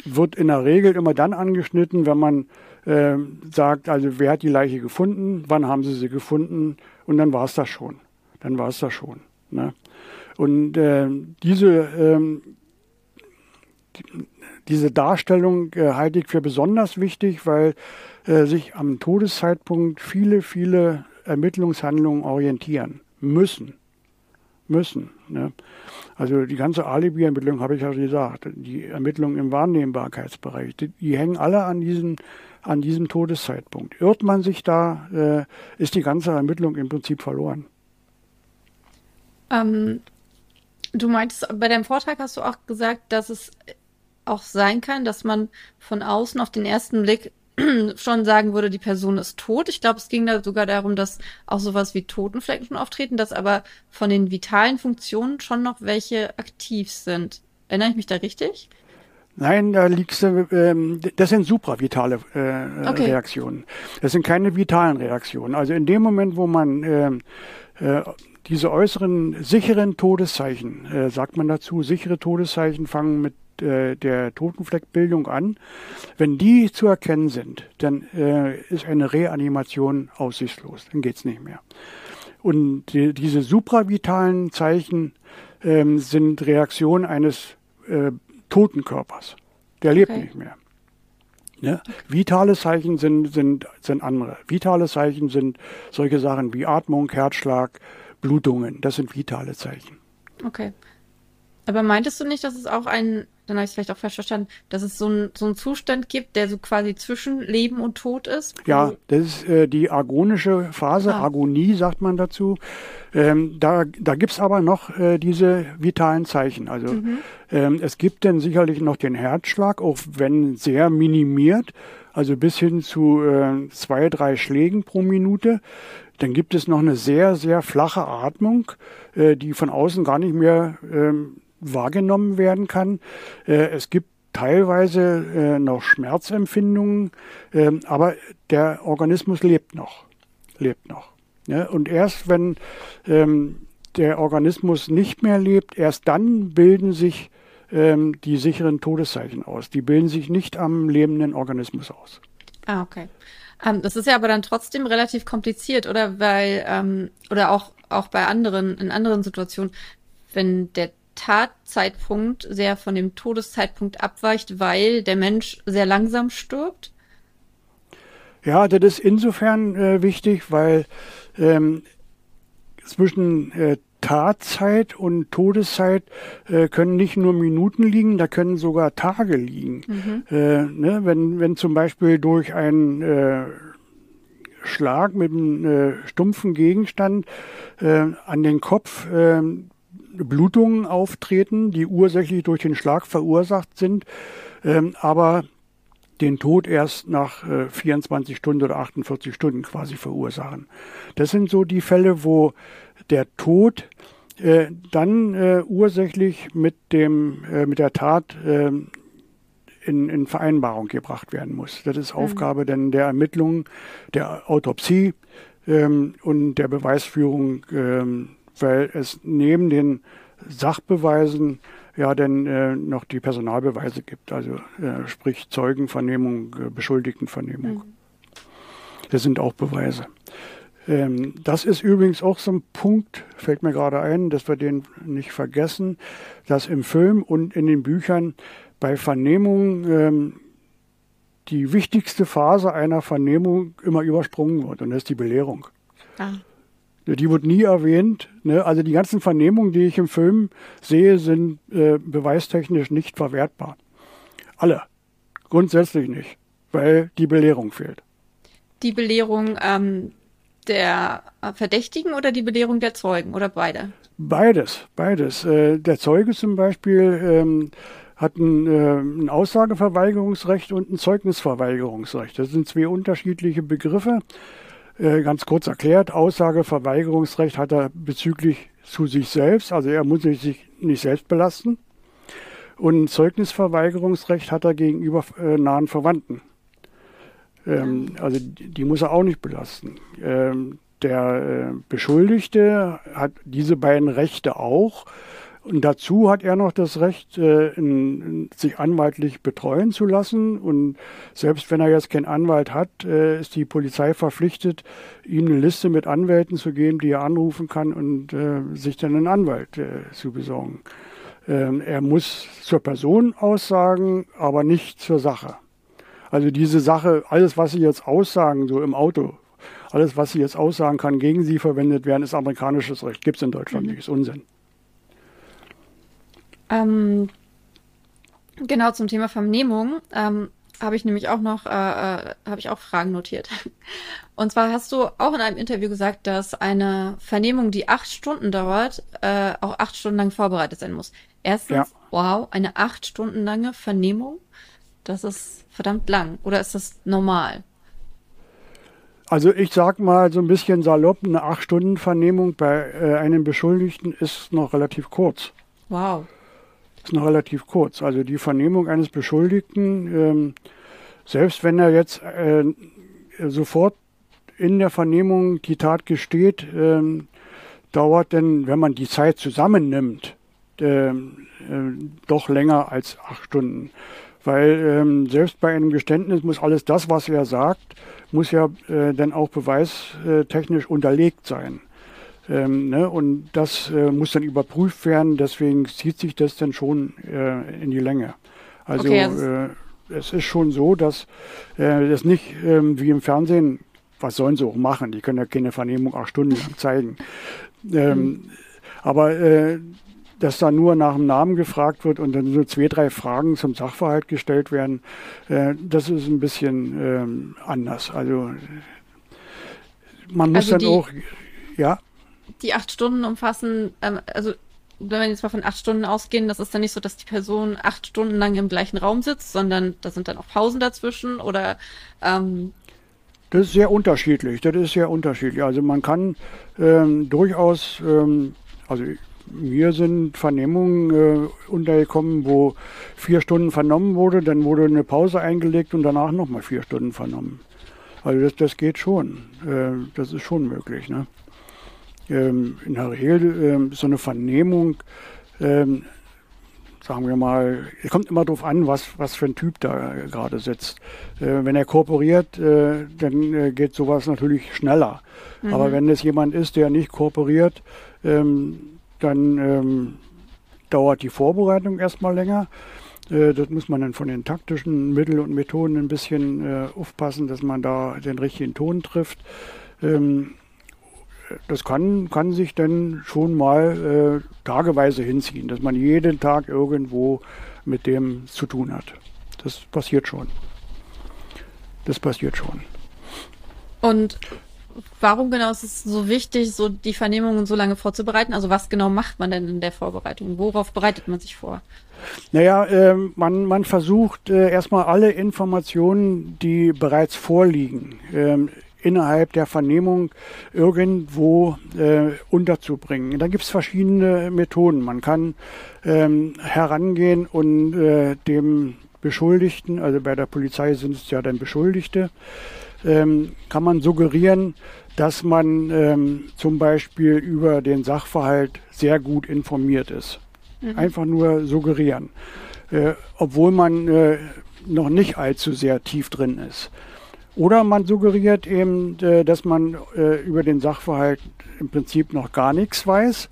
Speaker 2: wird in der Regel immer dann angeschnitten, wenn man äh, sagt, also wer hat die Leiche gefunden, wann haben sie sie gefunden und dann war es das schon. Dann war es das schon. Ne? Und äh, diese, ähm, diese Darstellung äh, halte ich für besonders wichtig, weil äh, sich am Todeszeitpunkt viele, viele Ermittlungshandlungen orientieren müssen. Müssen. Ne? Also die ganze Alibi-Ermittlung habe ich ja gesagt, die Ermittlungen im Wahrnehmbarkeitsbereich, die, die, hängen alle an diesem, an diesem Todeszeitpunkt. Irrt man sich da, äh, ist die ganze Ermittlung im Prinzip verloren.
Speaker 1: Ähm, du meintest, bei deinem Vortrag hast du auch gesagt, dass es auch sein kann, dass man von außen auf den ersten Blick <clears throat> schon sagen würde, die Person ist tot. Ich glaube, es ging da sogar darum, dass auch sowas wie Totenflecken schon auftreten, dass aber von den vitalen Funktionen schon noch welche aktiv sind. Erinnere ich mich da richtig?
Speaker 2: Nein, da liegst du, ähm, das sind supravitale äh, okay. Reaktionen. Das sind keine vitalen Reaktionen. Also in dem Moment, wo man ähm, äh, diese äußeren sicheren Todeszeichen, äh, sagt man dazu, sichere Todeszeichen fangen mit äh, der Totenfleckbildung an. Wenn die zu erkennen sind, dann äh, ist eine Reanimation aussichtslos, dann geht's nicht mehr. Und die, diese supravitalen Zeichen ähm, sind Reaktionen eines äh, toten Körpers. Der lebt okay. nicht mehr. Ne? Vitale Zeichen sind, sind, sind andere. Vitale Zeichen sind solche Sachen wie Atmung, Herzschlag, Blutungen. Das sind vitale Zeichen.
Speaker 1: Okay. Aber meintest du nicht, dass es auch ein dann habe ich es vielleicht auch falsch verstanden, dass es so, ein, so einen Zustand gibt, der so quasi zwischen Leben und Tod ist?
Speaker 2: Ja, das ist äh, die agonische Phase, ah. Agonie sagt man dazu. Ähm, da da gibt es aber noch äh, diese vitalen Zeichen. Also mhm. ähm, es gibt dann sicherlich noch den Herzschlag, auch wenn sehr minimiert, also bis hin zu äh, zwei, drei Schlägen pro Minute. Dann gibt es noch eine sehr, sehr flache Atmung, äh, die von außen gar nicht mehr ähm, wahrgenommen werden kann. Äh, es gibt teilweise äh, noch Schmerzempfindungen, äh, aber der Organismus lebt noch, lebt noch. Ja? Und erst wenn ähm, der Organismus nicht mehr lebt, erst dann bilden sich ähm, die sicheren Todeszeichen aus. Die bilden sich nicht am lebenden Organismus aus.
Speaker 1: Ah, okay. Ähm, das ist ja aber dann trotzdem relativ kompliziert, oder? Weil, ähm, oder auch, auch bei anderen, in anderen Situationen, wenn der Tatzeitpunkt sehr von dem Todeszeitpunkt abweicht, weil der Mensch sehr langsam stirbt?
Speaker 2: Ja, das ist insofern äh, wichtig, weil ähm, zwischen äh, Tatzeit und Todeszeit äh, können nicht nur Minuten liegen, da können sogar Tage liegen. Mhm. Äh, ne, wenn, wenn zum Beispiel durch einen äh, Schlag mit einem äh, stumpfen Gegenstand an den Kopf äh, Blutungen auftreten, die ursächlich durch den Schlag verursacht sind, ähm, aber den Tod erst nach äh, 24 Stunden oder 48 Stunden quasi verursachen. Das sind so die Fälle, wo der Tod äh, dann äh, ursächlich mit dem äh, mit der Tat ähm, in, in Vereinbarung gebracht werden muss. Das ist mhm. Aufgabe denn der Ermittlungen, der Autopsie ähm, und der Beweisführung ähm, weil es neben den Sachbeweisen ja dann äh, noch die Personalbeweise gibt, also äh, sprich Zeugenvernehmung, äh, Beschuldigtenvernehmung. Mhm. Das sind auch Beweise. Ähm, das ist übrigens auch so ein Punkt, fällt mir gerade ein, dass wir den nicht vergessen, dass im Film und in den Büchern bei Vernehmungen ähm, die wichtigste Phase einer Vernehmung immer übersprungen wird und das ist die Belehrung. Ah. Die wird nie erwähnt. Ne? Also die ganzen Vernehmungen, die ich im Film sehe, sind äh, beweistechnisch nicht verwertbar. Alle. Grundsätzlich nicht, weil die Belehrung fehlt.
Speaker 1: Die Belehrung ähm, der Verdächtigen oder die Belehrung der Zeugen oder beide?
Speaker 2: Beides, beides. Äh, der Zeuge zum Beispiel ähm, hat ein, äh, ein Aussageverweigerungsrecht und ein Zeugnisverweigerungsrecht. Das sind zwei unterschiedliche Begriffe. Äh, ganz kurz erklärt, Aussageverweigerungsrecht hat er bezüglich zu sich selbst, also er muss sich nicht selbst belasten. Und Zeugnisverweigerungsrecht hat er gegenüber äh, nahen Verwandten. Ähm, also die, die, muss er auch nicht belasten. Ähm, der äh, Beschuldigte hat diese beiden Rechte auch. Und dazu hat er noch das Recht, äh, in, sich anwaltlich betreuen zu lassen. Und selbst wenn er jetzt keinen Anwalt hat, äh, ist die Polizei verpflichtet, ihm eine Liste mit Anwälten zu geben, die er anrufen kann und äh, sich dann einen Anwalt äh, zu besorgen. Ähm, er muss zur Person aussagen, aber nicht zur Sache. Also diese Sache, alles, was Sie jetzt aussagen, so im Auto, alles, was Sie jetzt aussagen kann, gegen Sie verwendet werden, ist amerikanisches Recht. Gibt es in Deutschland mhm. nicht, ist Unsinn.
Speaker 1: Ähm, genau zum Thema Vernehmung ähm, habe ich nämlich auch noch, äh, äh, habe ich auch Fragen notiert. <laughs> Und zwar hast du auch in einem Interview gesagt, dass eine Vernehmung, die acht Stunden dauert, äh, auch acht Stunden lang vorbereitet sein muss. Erstens, ja. wow, eine acht Stunden lange Vernehmung, das ist verdammt lang. Oder ist das normal?
Speaker 2: Also ich sag mal so ein bisschen salopp, eine acht Stunden Vernehmung bei äh, einem Beschuldigten ist noch relativ kurz.
Speaker 1: Wow
Speaker 2: ist noch relativ kurz. Also die Vernehmung eines Beschuldigten, ähm, selbst wenn er jetzt äh, sofort in der Vernehmung die Tat gesteht, ähm, dauert denn, wenn man die Zeit zusammennimmt, äh, äh, doch länger als acht Stunden. Weil ähm, selbst bei einem Geständnis muss alles das, was er sagt, muss ja äh, dann auch beweistechnisch unterlegt sein. Ähm, ne? Und das äh, muss dann überprüft werden, deswegen zieht sich das dann schon äh, in die Länge. Also, okay, also äh, es ist schon so, dass äh, das nicht ähm, wie im Fernsehen, was sollen sie auch machen, die können ja keine Vernehmung acht Stunden lang zeigen. Ähm, mhm. Aber äh, dass da nur nach dem Namen gefragt wird und dann so zwei, drei Fragen zum Sachverhalt gestellt werden, äh, das ist ein bisschen ähm, anders. Also man muss also dann auch, ja.
Speaker 1: Die acht Stunden umfassen, ähm, also wenn wir jetzt mal von acht Stunden ausgehen, das ist dann nicht so, dass die Person acht Stunden lang im gleichen Raum sitzt, sondern da sind dann auch Pausen dazwischen oder ähm,
Speaker 2: das ist sehr unterschiedlich. Das ist sehr unterschiedlich. Also man kann ähm, durchaus, ähm, also mir sind Vernehmungen äh, untergekommen, wo vier Stunden vernommen wurde, dann wurde eine Pause eingelegt und danach nochmal vier Stunden vernommen. Also das, das geht schon. Äh, das ist schon möglich. Ne? Ähm, in der Regel äh, so eine Vernehmung, ähm, sagen wir mal, es kommt immer darauf an, was, was für ein Typ da gerade sitzt. Äh, wenn er kooperiert, äh, dann äh, geht sowas natürlich schneller. Mhm. Aber wenn es jemand ist, der nicht kooperiert, ähm, dann ähm, dauert die Vorbereitung erstmal länger. Äh, das muss man dann von den taktischen Mitteln und Methoden ein bisschen äh, aufpassen, dass man da den richtigen Ton trifft. Ähm, das kann, kann sich dann schon mal äh, tageweise hinziehen, dass man jeden Tag irgendwo mit dem zu tun hat. Das passiert schon. Das passiert schon.
Speaker 1: Und warum genau ist es so wichtig, so die Vernehmungen so lange vorzubereiten? Also was genau macht man denn in der Vorbereitung? Worauf bereitet man sich vor?
Speaker 2: Naja, äh, man, man versucht äh, erstmal alle Informationen, die bereits vorliegen, äh, innerhalb der Vernehmung irgendwo äh, unterzubringen. Da gibt es verschiedene Methoden. Man kann ähm, herangehen und äh, dem Beschuldigten, also bei der Polizei sind es ja dann Beschuldigte, ähm, kann man suggerieren, dass man ähm, zum Beispiel über den Sachverhalt sehr gut informiert ist. Mhm. Einfach nur suggerieren, äh, obwohl man äh, noch nicht allzu sehr tief drin ist. Oder man suggeriert eben, äh, dass man äh, über den Sachverhalt im Prinzip noch gar nichts weiß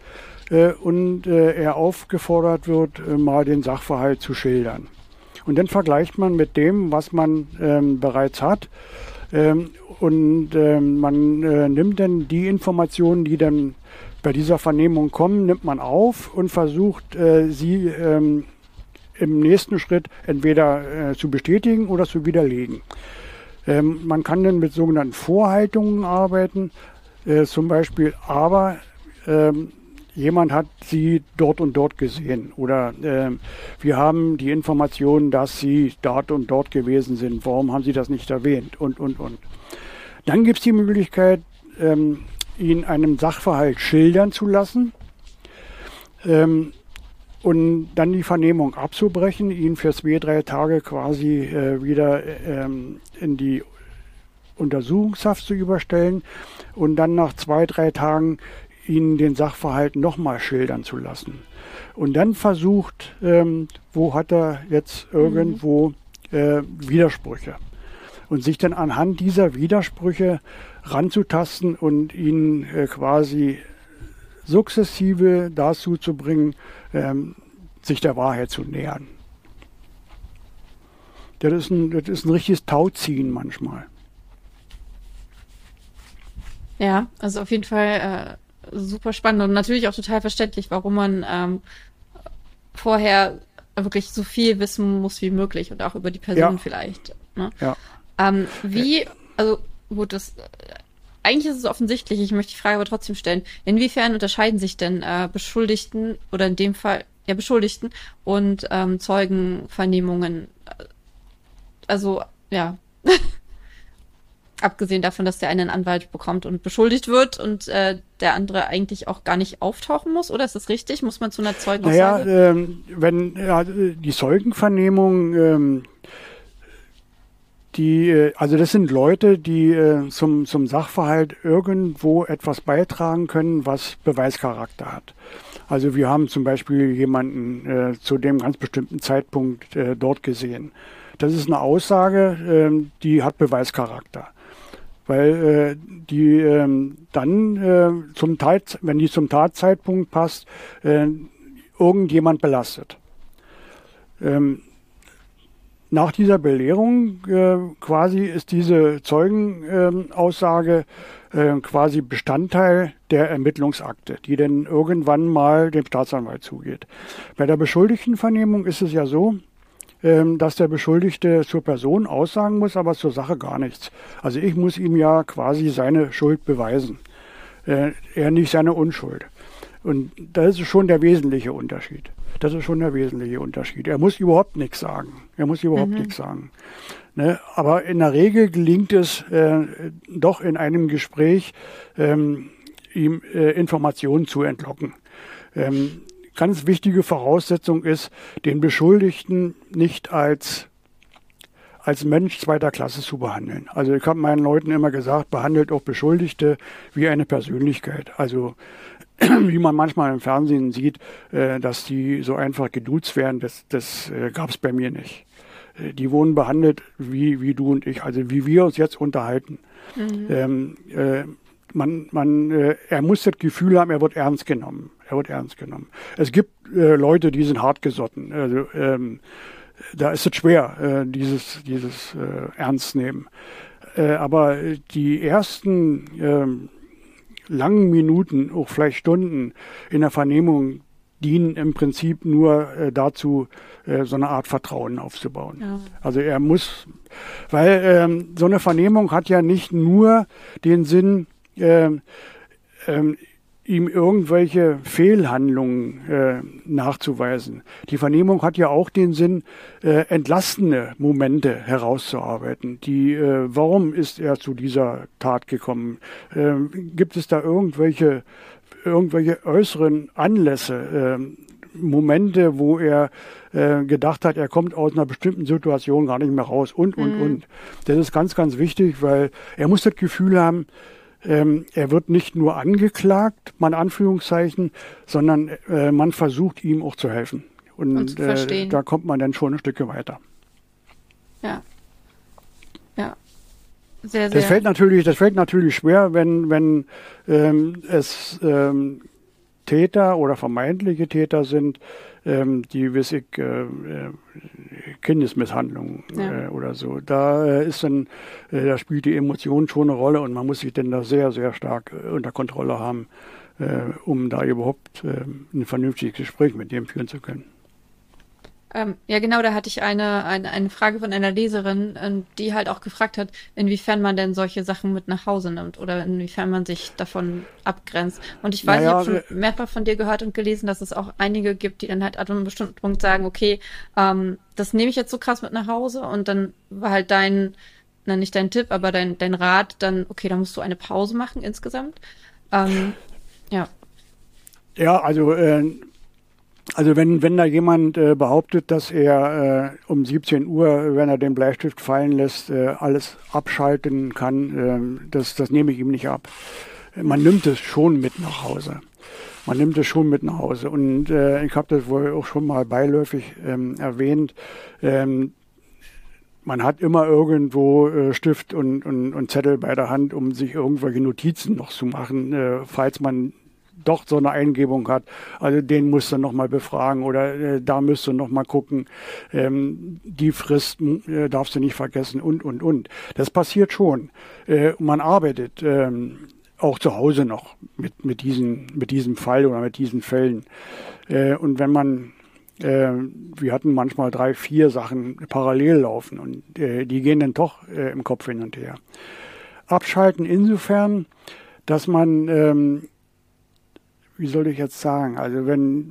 Speaker 2: äh, und er aufgefordert wird, mal den Sachverhalt zu schildern. Und dann vergleicht man mit dem, was man ähm, bereits hat. Ähm, und ähm, man nimmt dann die Informationen, die dann bei dieser Vernehmung kommen, nimmt man auf und versucht, sie im nächsten Schritt entweder zu bestätigen oder zu widerlegen. Ähm, man kann dann mit sogenannten Vorhaltungen arbeiten, äh, zum Beispiel, aber ähm, jemand hat sie dort und dort gesehen oder äh, wir haben die Information, dass sie dort und dort gewesen sind. Warum haben sie das nicht erwähnt? Und, und, und. Dann gibt es die Möglichkeit, ähm, ihn einen Sachverhalt schildern zu lassen. Ähm, und dann die Vernehmung abzubrechen, ihn für zwei, drei Tage quasi äh, wieder ähm, in die Untersuchungshaft zu überstellen und dann nach zwei, drei Tagen ihn den Sachverhalt nochmal schildern zu lassen. Und dann versucht, ähm, wo hat er jetzt irgendwo äh, Widersprüche. Und sich dann anhand dieser Widersprüche ranzutasten und ihn äh, quasi sukzessive dazu zu bringen, ähm, sich der Wahrheit zu nähern. Das ist ein, das ist ein richtiges Tauziehen manchmal.
Speaker 1: Ja, also auf jeden Fall äh, super spannend und natürlich auch total verständlich, warum man ähm, vorher wirklich so viel wissen muss wie möglich und auch über die Person ja. vielleicht. Ne? Ja. Ähm, wie, also gut, das eigentlich ist es offensichtlich, ich möchte die Frage aber trotzdem stellen. Inwiefern unterscheiden sich denn äh, Beschuldigten oder in dem Fall ja Beschuldigten und ähm, Zeugenvernehmungen? Also, ja. <laughs> Abgesehen davon, dass der eine einen Anwalt bekommt und beschuldigt wird und äh, der andere eigentlich auch gar nicht auftauchen muss, oder ist das richtig? Muss man zu einer Zeugenaussage?
Speaker 2: Naja, ähm, wenn ja, die Zeugenvernehmung ähm, die, äh, also das sind Leute, die äh, zum, zum Sachverhalt irgendwo etwas beitragen können, was Beweischarakter hat. Also wir haben zum Beispiel jemanden äh, zu dem ganz bestimmten Zeitpunkt äh, dort gesehen. Das ist eine Aussage, äh, die hat Beweischarakter. Weil äh, die ähm, dann äh, zum Tat, wenn die zum Tatzeitpunkt passt, äh, irgendjemand belastet. Ähm, nach dieser Belehrung äh, quasi ist diese Zeugenaussage äh, quasi Bestandteil der Ermittlungsakte, die dann irgendwann mal dem Staatsanwalt zugeht. Bei der Beschuldigtenvernehmung ist es ja so, dass der Beschuldigte zur Person aussagen muss, aber zur Sache gar nichts. Also ich muss ihm ja quasi seine Schuld beweisen, äh, er nicht seine Unschuld. Und das ist schon der wesentliche Unterschied. Das ist schon der wesentliche Unterschied. Er muss überhaupt nichts sagen. Er muss überhaupt mhm. nichts sagen. Ne? Aber in der Regel gelingt es äh, doch in einem Gespräch, ähm, ihm äh, Informationen zu entlocken. Ähm, ganz wichtige Voraussetzung ist, den Beschuldigten nicht als als Mensch zweiter Klasse zu behandeln. Also ich habe meinen Leuten immer gesagt, behandelt auch Beschuldigte wie eine Persönlichkeit. Also <clears throat> wie man manchmal im Fernsehen sieht, äh, dass die so einfach geduzt werden, das, das äh, gab es bei mir nicht. Äh, die wurden behandelt wie, wie du und ich, also wie wir uns jetzt unterhalten. Mhm. Ähm, äh, man, man, äh, er muss das Gefühl haben, er wird ernst genommen. Er wird ernst genommen. Es gibt äh, Leute, die sind hart gesotten. Also, ähm, da ist es schwer, äh, dieses, dieses äh, Ernst nehmen. Äh, aber die ersten ähm, langen Minuten, auch vielleicht Stunden in der Vernehmung dienen im Prinzip nur äh, dazu, äh, so eine Art Vertrauen aufzubauen. Ja. Also er muss, weil ähm, so eine Vernehmung hat ja nicht nur den Sinn, äh, ähm, ihm irgendwelche Fehlhandlungen äh, nachzuweisen. Die Vernehmung hat ja auch den Sinn, äh, entlastende Momente herauszuarbeiten. Die, äh, warum ist er zu dieser Tat gekommen? Äh, gibt es da irgendwelche, irgendwelche äußeren Anlässe, äh, Momente, wo er äh, gedacht hat, er kommt aus einer bestimmten Situation gar nicht mehr raus und, und, mhm. und. Das ist ganz, ganz wichtig, weil er muss das Gefühl haben, ähm, er wird nicht nur angeklagt, mal Anführungszeichen, sondern äh, man versucht ihm auch zu helfen. Und, Und äh, da kommt man dann schon ein Stückchen weiter.
Speaker 1: Ja. Ja. Sehr, sehr.
Speaker 2: Das fällt natürlich, das fällt natürlich schwer, wenn, wenn ähm, es ähm, Täter oder vermeintliche Täter sind, ähm, die ich, äh, äh, Kindesmisshandlung ja. äh, oder so. Da äh, ist dann, äh, da spielt die Emotion schon eine Rolle und man muss sich dann da sehr, sehr stark äh, unter Kontrolle haben, um da überhaupt ein vernünftiges Gespräch mit dem führen zu können.
Speaker 1: Ähm, ja, genau, da hatte ich eine, eine, eine Frage von einer Leserin, ähm, die halt auch gefragt hat, inwiefern man denn solche Sachen mit nach Hause nimmt oder inwiefern man sich davon abgrenzt. Und ich weiß, naja, ich habe schon mehrfach von dir gehört und gelesen, dass es auch einige gibt, die dann halt an einem bestimmten Punkt sagen, okay, ähm, das nehme ich jetzt so krass mit nach Hause und dann war halt dein, na nicht dein Tipp, aber dein, dein Rat dann, okay, da musst du eine Pause machen insgesamt. Ähm, ja.
Speaker 2: Ja, also äh, also wenn, wenn da jemand äh, behauptet, dass er äh, um 17 Uhr, wenn er den Bleistift fallen lässt, äh, alles abschalten kann, ähm, das, das nehme ich ihm nicht ab. Man nimmt es schon mit nach Hause. Man nimmt es schon mit nach Hause. Und äh, ich habe das wohl auch schon mal beiläufig ähm, erwähnt. Ähm, man hat immer irgendwo äh, Stift und, und, und, Zettel bei der Hand, um sich irgendwelche Notizen noch zu machen, äh, falls man doch so eine Eingebung hat, also den musst du nochmal befragen oder äh, da müsst du nochmal gucken, ähm, die Frist äh, darfst du nicht vergessen und, und, und. Das passiert schon. Äh, man arbeitet ähm, auch zu Hause noch mit, mit, diesen, mit diesem Fall oder mit diesen Fällen. Äh, und wenn man äh, wir hatten manchmal drei, vier Sachen parallel laufen und äh, die gehen dann doch äh, im Kopf hin und her. Abschalten insofern, dass man ähm, wie soll ich jetzt sagen, also wenn,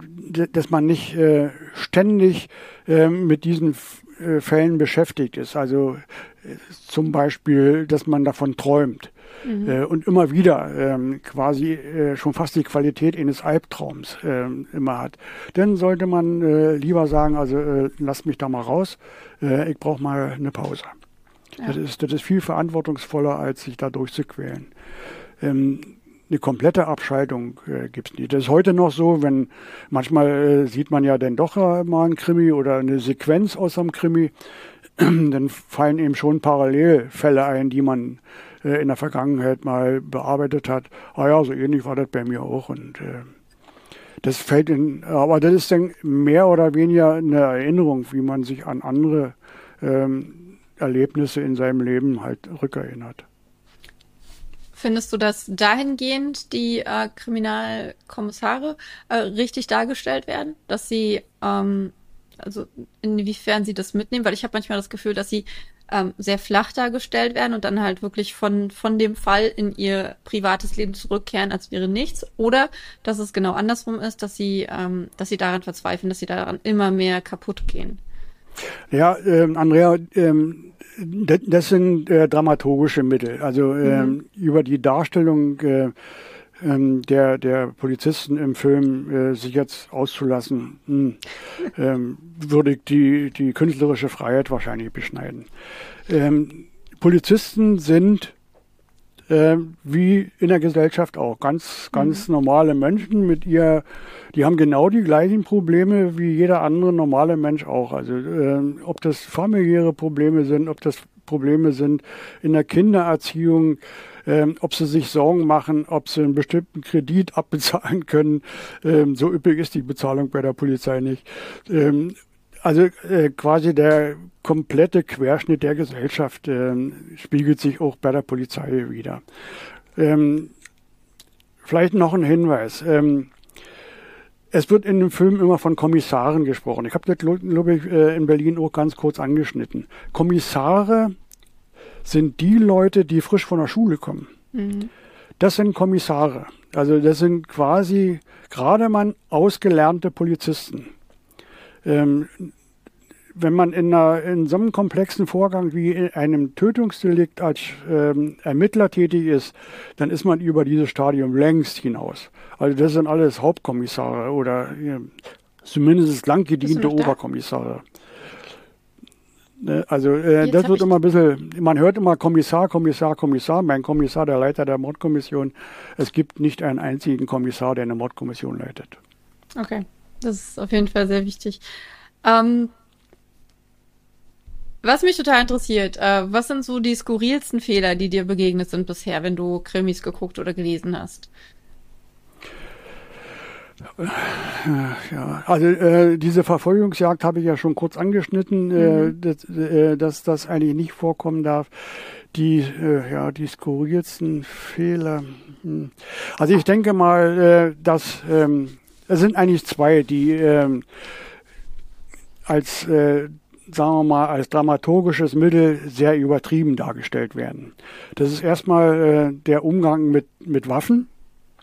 Speaker 2: dass man nicht äh, ständig äh, mit diesen äh, Fällen beschäftigt ist, also äh, zum Beispiel, dass man davon träumt mhm. Äh, und immer wieder ähm, quasi äh, schon fast die Qualität eines Albtraums ähm, immer hat, dann sollte man lieber sagen, also lass mich da mal raus, ich brauche mal eine Pause. Ja. Das, ist, das ist viel verantwortungsvoller, als sich da durchzuquälen. Ähm, eine komplette Abschaltung äh, gibt es nicht. Das ist heute noch so, wenn manchmal äh, sieht man ja dann doch äh, mal ein Krimi oder eine Sequenz aus einem Krimi, <clears throat> dann fallen eben schon Parallelfälle ein, die man äh, in der Vergangenheit mal bearbeitet hat. Ah ja, so ähnlich war das bei mir auch und äh, das fällt in, aber das ist dann mehr oder weniger eine Erinnerung, wie man sich an andere ähm, Erlebnisse in seinem Leben halt rückerinnert.
Speaker 1: Findest du, dass dahingehend die äh, Kriminalkommissare äh, richtig dargestellt werden? Dass sie, ähm, also inwiefern sie das mitnehmen? Weil ich habe manchmal das Gefühl, dass sie ähm, sehr flach dargestellt werden und dann halt wirklich von, von dem Fall in ihr privates Leben zurückkehren, als wäre nichts. Oder dass es genau andersrum ist, dass sie, ähm, dass sie daran verzweifeln, dass sie daran immer mehr kaputt gehen.
Speaker 2: Ja, ähm, Andrea, ähm, das sind äh, dramaturgische Mittel. Also äh, mhm. über die Darstellung äh, ähm, der, der Polizisten im Film äh, sich jetzt auszulassen, mh, hm, ähm, würde ich die, die künstlerische Freiheit wahrscheinlich beschneiden. Ähm, Polizisten sind äh, wie in der Gesellschaft auch. Ganz, ganz mhm. normale Menschen mit ihr, die haben genau die gleichen Probleme wie jeder andere normale Mensch auch. Also äh, ob das familiäre Probleme sind, ob das Probleme sind in der Kindererziehung, ähm, ob sie sich Sorgen machen, ob sie einen bestimmten Kredit <laughs> abbezahlen können. Ähm, so üppig ist die Bezahlung bei der Polizei nicht. Ähm, also äh, quasi der komplette Querschnitt der Gesellschaft äh, spiegelt sich auch bei der Polizei wieder. Ähm, vielleicht noch ein Hinweis. Ähm, es wird in dem Film immer von Kommissaren gesprochen. Ich habe das, glaube ich, äh, in Berlin auch ganz kurz angeschnitten. Kommissare sind die Leute, die frisch von der Schule kommen. Mhm. Das sind Kommissare. Also das sind quasi gerade mal ausgelernte Polizisten. Ähm, wenn man in, einer, in, so einem komplexen Vorgang wie in einem Tötungsdelikt als ähm, Ermittler tätig ist, dann ist man über dieses Stadium längst hinaus. Also das sind alles Hauptkommissare oder äh, zumindest lang gediente Oberkommissare. Ne, also äh, das wird immer ein bisschen, man hört immer Kommissar, Kommissar, Kommissar, mein Kommissar, der Leiter der Mordkommission. Es gibt nicht einen einzigen Kommissar, der eine Mordkommission leitet.
Speaker 1: Okay. Das ist auf jeden Fall sehr wichtig. Ähm, was mich total interessiert, äh, was sind so die skurrilsten Fehler, die dir begegnet sind bisher, wenn du Krimis geguckt oder gelesen hast?
Speaker 2: Ja, also äh, diese Verfolgungsjagd habe ich ja schon kurz angeschnitten, äh, mhm. äh, dass, äh, dass das eigentlich nicht vorkommen darf. Die, äh, ja, die skurrilsten Fehler. Hm. Also ich denke mal, äh, dass ähm, es sind eigentlich zwei, die ähm, als, äh, sagen wir mal, als dramaturgisches Mittel sehr übertrieben dargestellt werden. Das ist erstmal äh, der Umgang mit, mit Waffen.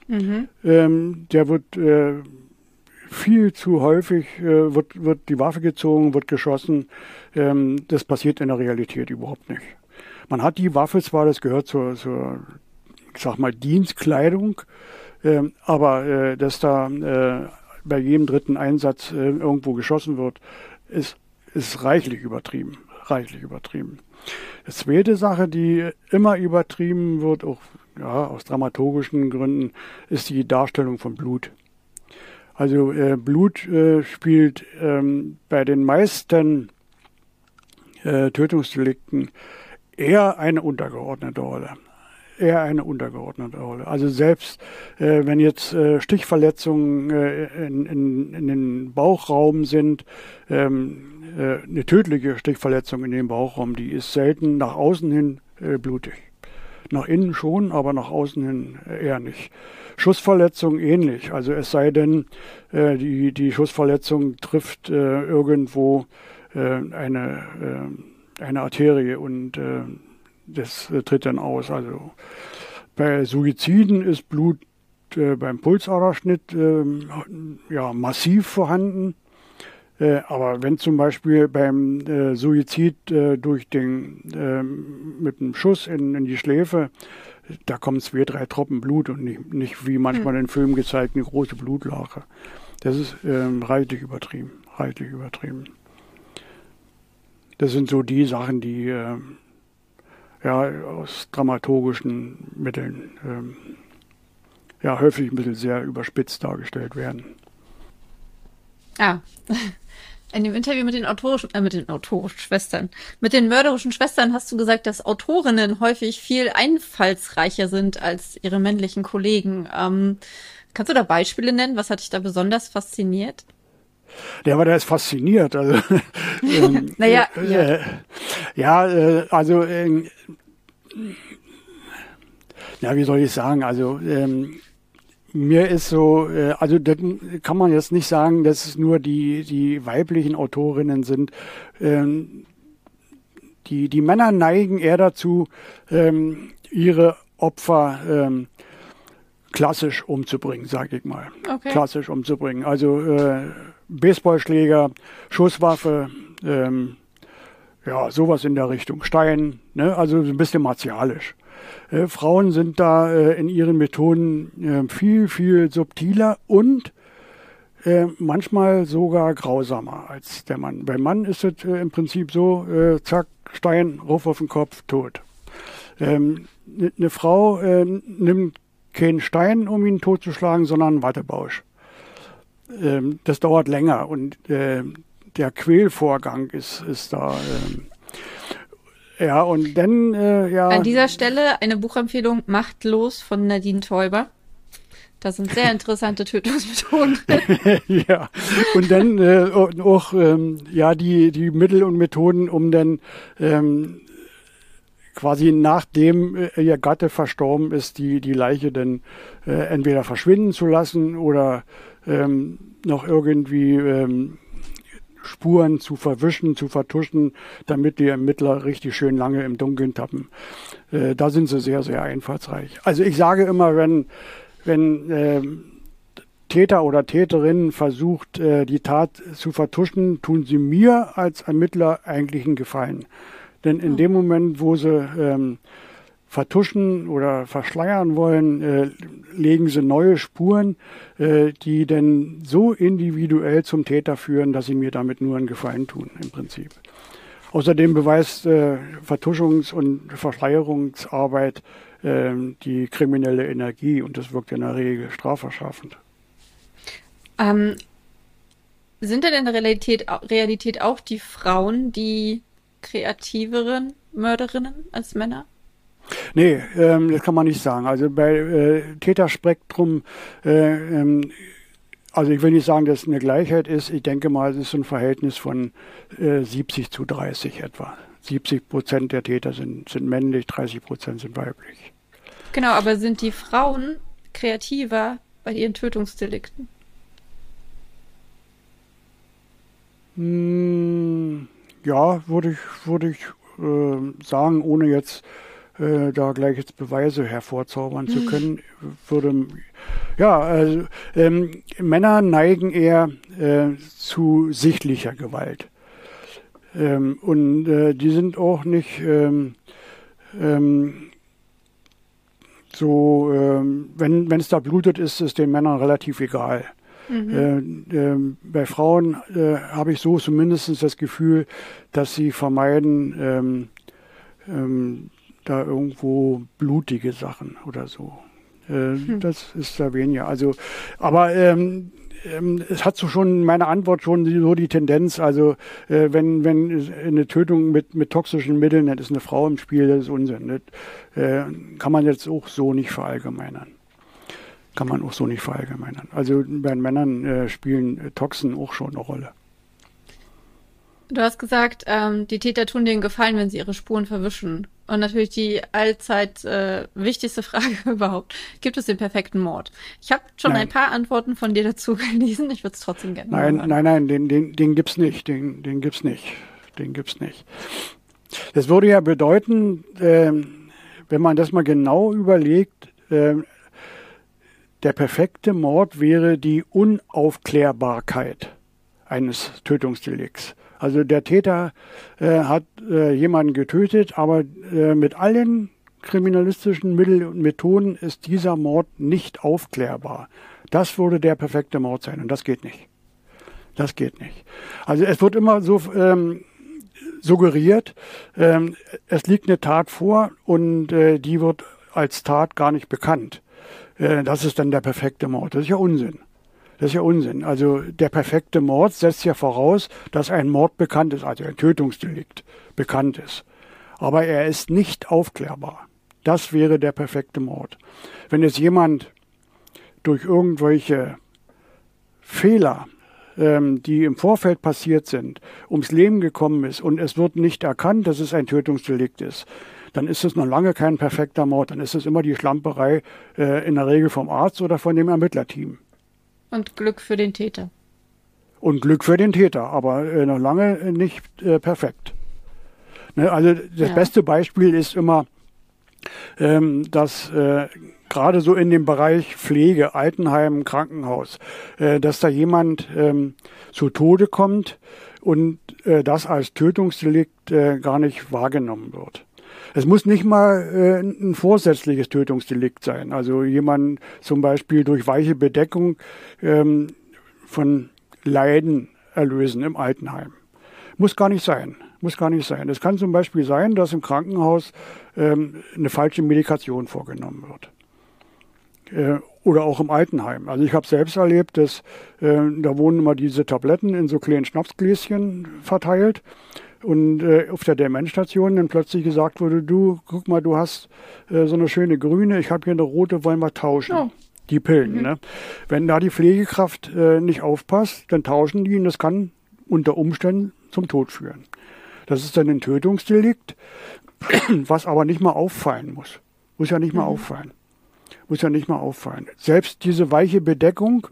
Speaker 2: Mhm. Ähm, der wird äh, viel zu häufig, äh, wird, wird die Waffe gezogen, wird geschossen. Ähm, das passiert in der Realität überhaupt nicht. Man hat die Waffe zwar, das gehört zur, zur ich sag mal, Dienstkleidung, aber äh, dass da äh, bei jedem dritten Einsatz äh, irgendwo geschossen wird, ist, ist reichlich übertrieben. Reichlich übertrieben. Die zweite Sache, die immer übertrieben wird, auch ja, aus dramaturgischen Gründen, ist die Darstellung von Blut. Also äh, Blut äh, spielt ähm, bei den meisten äh, Tötungsdelikten eher eine untergeordnete Rolle eher eine untergeordnete Rolle. Also selbst äh, wenn jetzt äh, Stichverletzungen äh, in, in, in den Bauchraum sind, ähm, äh, eine tödliche Stichverletzung in den Bauchraum, die ist selten nach außen hin äh, blutig. Nach innen schon, aber nach außen hin eher nicht. Schussverletzung ähnlich. Also es sei denn, äh, die, die Schussverletzung trifft äh, irgendwo äh, eine, äh, eine Arterie und äh, das äh, tritt dann aus. Also bei Suiziden ist Blut äh, beim Pulsaderschnitt äh, ja, massiv vorhanden. Äh, aber wenn zum Beispiel beim äh, Suizid äh, durch den, ähm, mit einem Schuss in, in, die Schläfe, da kommen zwei, drei Tropfen Blut und nicht, nicht wie manchmal hm. in Filmen gezeigt, eine große Blutlache. Das ist ähm, reichlich übertrieben, reichlich übertrieben. Das sind so die Sachen, die ja, aus dramaturgischen Mitteln ähm, ja, häufig ein bisschen sehr überspitzt dargestellt werden.
Speaker 1: Ah, <laughs> in dem Interview mit den autorischen, äh, mit den autorischen Schwestern, mit den mörderischen Schwestern hast du gesagt, dass Autorinnen häufig viel einfallsreicher sind als ihre männlichen Kollegen. Ähm, kannst du da Beispiele nennen? Was hat dich da besonders fasziniert?
Speaker 2: Der war da ist fasziniert. Also, <laughs> ähm, <laughs>
Speaker 1: naja, äh, ja,
Speaker 2: äh, ja äh, also äh, ja, wie soll ich sagen? Also ähm, mir ist so, äh, also das kann man jetzt nicht sagen, dass es nur die, die weiblichen Autorinnen sind. Ähm, die, die Männer neigen eher dazu, ähm, ihre Opfer ähm, klassisch umzubringen, sage ich mal. Okay. Klassisch umzubringen. Also äh, Baseballschläger, Schusswaffe, ähm, ja, sowas in der Richtung. Stein, ne? also ein bisschen martialisch. Äh, Frauen sind da äh, in ihren Methoden äh, viel, viel subtiler und äh, manchmal sogar grausamer als der Mann. Beim Mann ist es äh, im Prinzip so, äh, zack, Stein, Ruf auf den Kopf, tot. Ähm, eine ne Frau nimmt keinen Stein, um ihn totzuschlagen, sondern einen Wattebausch. Ähm, das dauert länger und der Quälvorgang ist, ist da ähm, ja, und dann, äh, ja.
Speaker 1: An dieser Stelle eine Buchempfehlung Machtlos von Nadine Teuber. Das sind sehr interessante Tötungsmethoden. <laughs> <laughs>
Speaker 2: ja, und dann äh, auch ähm, ja die, die Mittel und Methoden, um dann ähm, quasi nachdem äh, ihr Gatte verstorben ist, die, die Leiche dann äh, entweder verschwinden zu lassen oder ähm, noch irgendwie ähm, Spuren zu verwischen, zu vertuschen, damit die Ermittler richtig schön lange im Dunkeln tappen. Äh, da sind sie sehr, sehr einfallsreich. Also ich sage immer, wenn, wenn äh, Täter oder Täterin versucht, äh, die Tat zu vertuschen, tun sie mir als Ermittler eigentlich einen Gefallen. Denn in dem Moment, wo sie ähm, vertuschen oder verschleiern wollen, äh, legen sie neue Spuren, äh, die dann so individuell zum Täter führen, dass sie mir damit nur einen Gefallen tun, im Prinzip. Außerdem beweist äh, Vertuschungs- und Verschleierungsarbeit äh, die kriminelle Energie und das wirkt in der Regel strafverschaffend.
Speaker 1: Ähm, sind denn in der Realität, Realität auch die Frauen die kreativeren Mörderinnen als Männer?
Speaker 2: Nee, ähm, das kann man nicht sagen. Also bei äh, Täterspektrum, äh, ähm, also ich will nicht sagen, dass es eine Gleichheit ist. Ich denke mal, es ist ein Verhältnis von äh, 70 zu 30 etwa. 70 Prozent der Täter sind, sind männlich, 30 Prozent sind weiblich.
Speaker 1: Genau, aber sind die Frauen kreativer bei ihren Tötungsdelikten?
Speaker 2: Hm, ja, würde ich, würde ich äh, sagen, ohne jetzt äh, da gleich jetzt Beweise hervorzaubern zu mhm. können, würde ja, also, ähm, Männer neigen eher äh, zu sichtlicher Gewalt. Ähm, und äh, die sind auch nicht ähm, ähm so, ähm, wenn es da blutet, ist es den Männern relativ egal. Mhm. Äh, äh, bei Frauen äh, habe ich so zumindest das Gefühl, dass sie vermeiden, ähm, ähm, da irgendwo blutige Sachen oder so. Äh, hm. Das ist da weniger. Also, aber ähm, ähm, es hat so schon meine Antwort schon so die Tendenz, also äh, wenn, wenn eine Tötung mit, mit toxischen Mitteln, dann ist eine Frau im Spiel, das ist Unsinn. Das äh, kann man jetzt auch so nicht verallgemeinern. Kann man auch so nicht verallgemeinern. Also bei Männern äh, spielen Toxen auch schon eine Rolle.
Speaker 1: Du hast gesagt, ähm, die Täter tun denen Gefallen, wenn sie ihre Spuren verwischen. Und natürlich die allzeit äh, wichtigste Frage <laughs> überhaupt. Gibt es den perfekten Mord? Ich habe schon nein. ein paar Antworten von dir dazu gelesen. Ich würde es trotzdem gerne
Speaker 2: Nein, hören. nein, nein, den, den, den gibt's nicht. Den, den gibt's nicht. Den gibt's nicht. Das würde ja bedeuten, äh, wenn man das mal genau überlegt, äh, der perfekte Mord wäre die Unaufklärbarkeit eines Tötungsdelikts. Also der Täter äh, hat äh, jemanden getötet, aber äh, mit allen kriminalistischen Mitteln und Methoden ist dieser Mord nicht aufklärbar. Das würde der perfekte Mord sein und das geht nicht. Das geht nicht. Also es wird immer so ähm, suggeriert, ähm, es liegt eine Tat vor und äh, die wird als Tat gar nicht bekannt. Äh, das ist dann der perfekte Mord. Das ist ja Unsinn. Das ist ja Unsinn. Also der perfekte Mord setzt ja voraus, dass ein Mord bekannt ist, also ein Tötungsdelikt bekannt ist. Aber er ist nicht aufklärbar. Das wäre der perfekte Mord. Wenn jetzt jemand durch irgendwelche Fehler, ähm, die im Vorfeld passiert sind, ums Leben gekommen ist und es wird nicht erkannt, dass es ein Tötungsdelikt ist, dann ist es noch lange kein perfekter Mord. Dann ist es immer die Schlamperei äh, in der Regel vom Arzt oder von dem Ermittlerteam.
Speaker 1: Und Glück für den Täter.
Speaker 2: Und Glück für den Täter, aber äh, noch lange nicht äh, perfekt. Ne, also das ja. beste Beispiel ist immer, ähm, dass äh, gerade so in dem Bereich Pflege, Altenheim, Krankenhaus, äh, dass da jemand ähm, zu Tode kommt und äh, das als Tötungsdelikt äh, gar nicht wahrgenommen wird. Es muss nicht mal äh, ein vorsätzliches Tötungsdelikt sein. Also jemand zum Beispiel durch weiche Bedeckung ähm, von Leiden erlösen im Altenheim. Muss gar nicht sein. Muss gar nicht sein. Es kann zum Beispiel sein, dass im Krankenhaus ähm, eine falsche Medikation vorgenommen wird. Äh, oder auch im Altenheim. Also ich habe selbst erlebt, dass äh, da wurden immer diese Tabletten in so kleinen Schnapsgläschen verteilt und äh, auf der Demenzstation dann plötzlich gesagt wurde, du, guck mal, du hast äh, so eine schöne grüne, ich habe hier eine rote, wollen wir tauschen. Oh. Die Pillen. Mhm. Ne? Wenn da die Pflegekraft äh, nicht aufpasst, dann tauschen die und das kann unter Umständen zum Tod führen. Das ist dann ein Tötungsdelikt, <clears throat> was aber nicht mal auffallen muss. Muss ja nicht mal mhm. auffallen. Muss ja nicht mal auffallen. Selbst diese weiche Bedeckung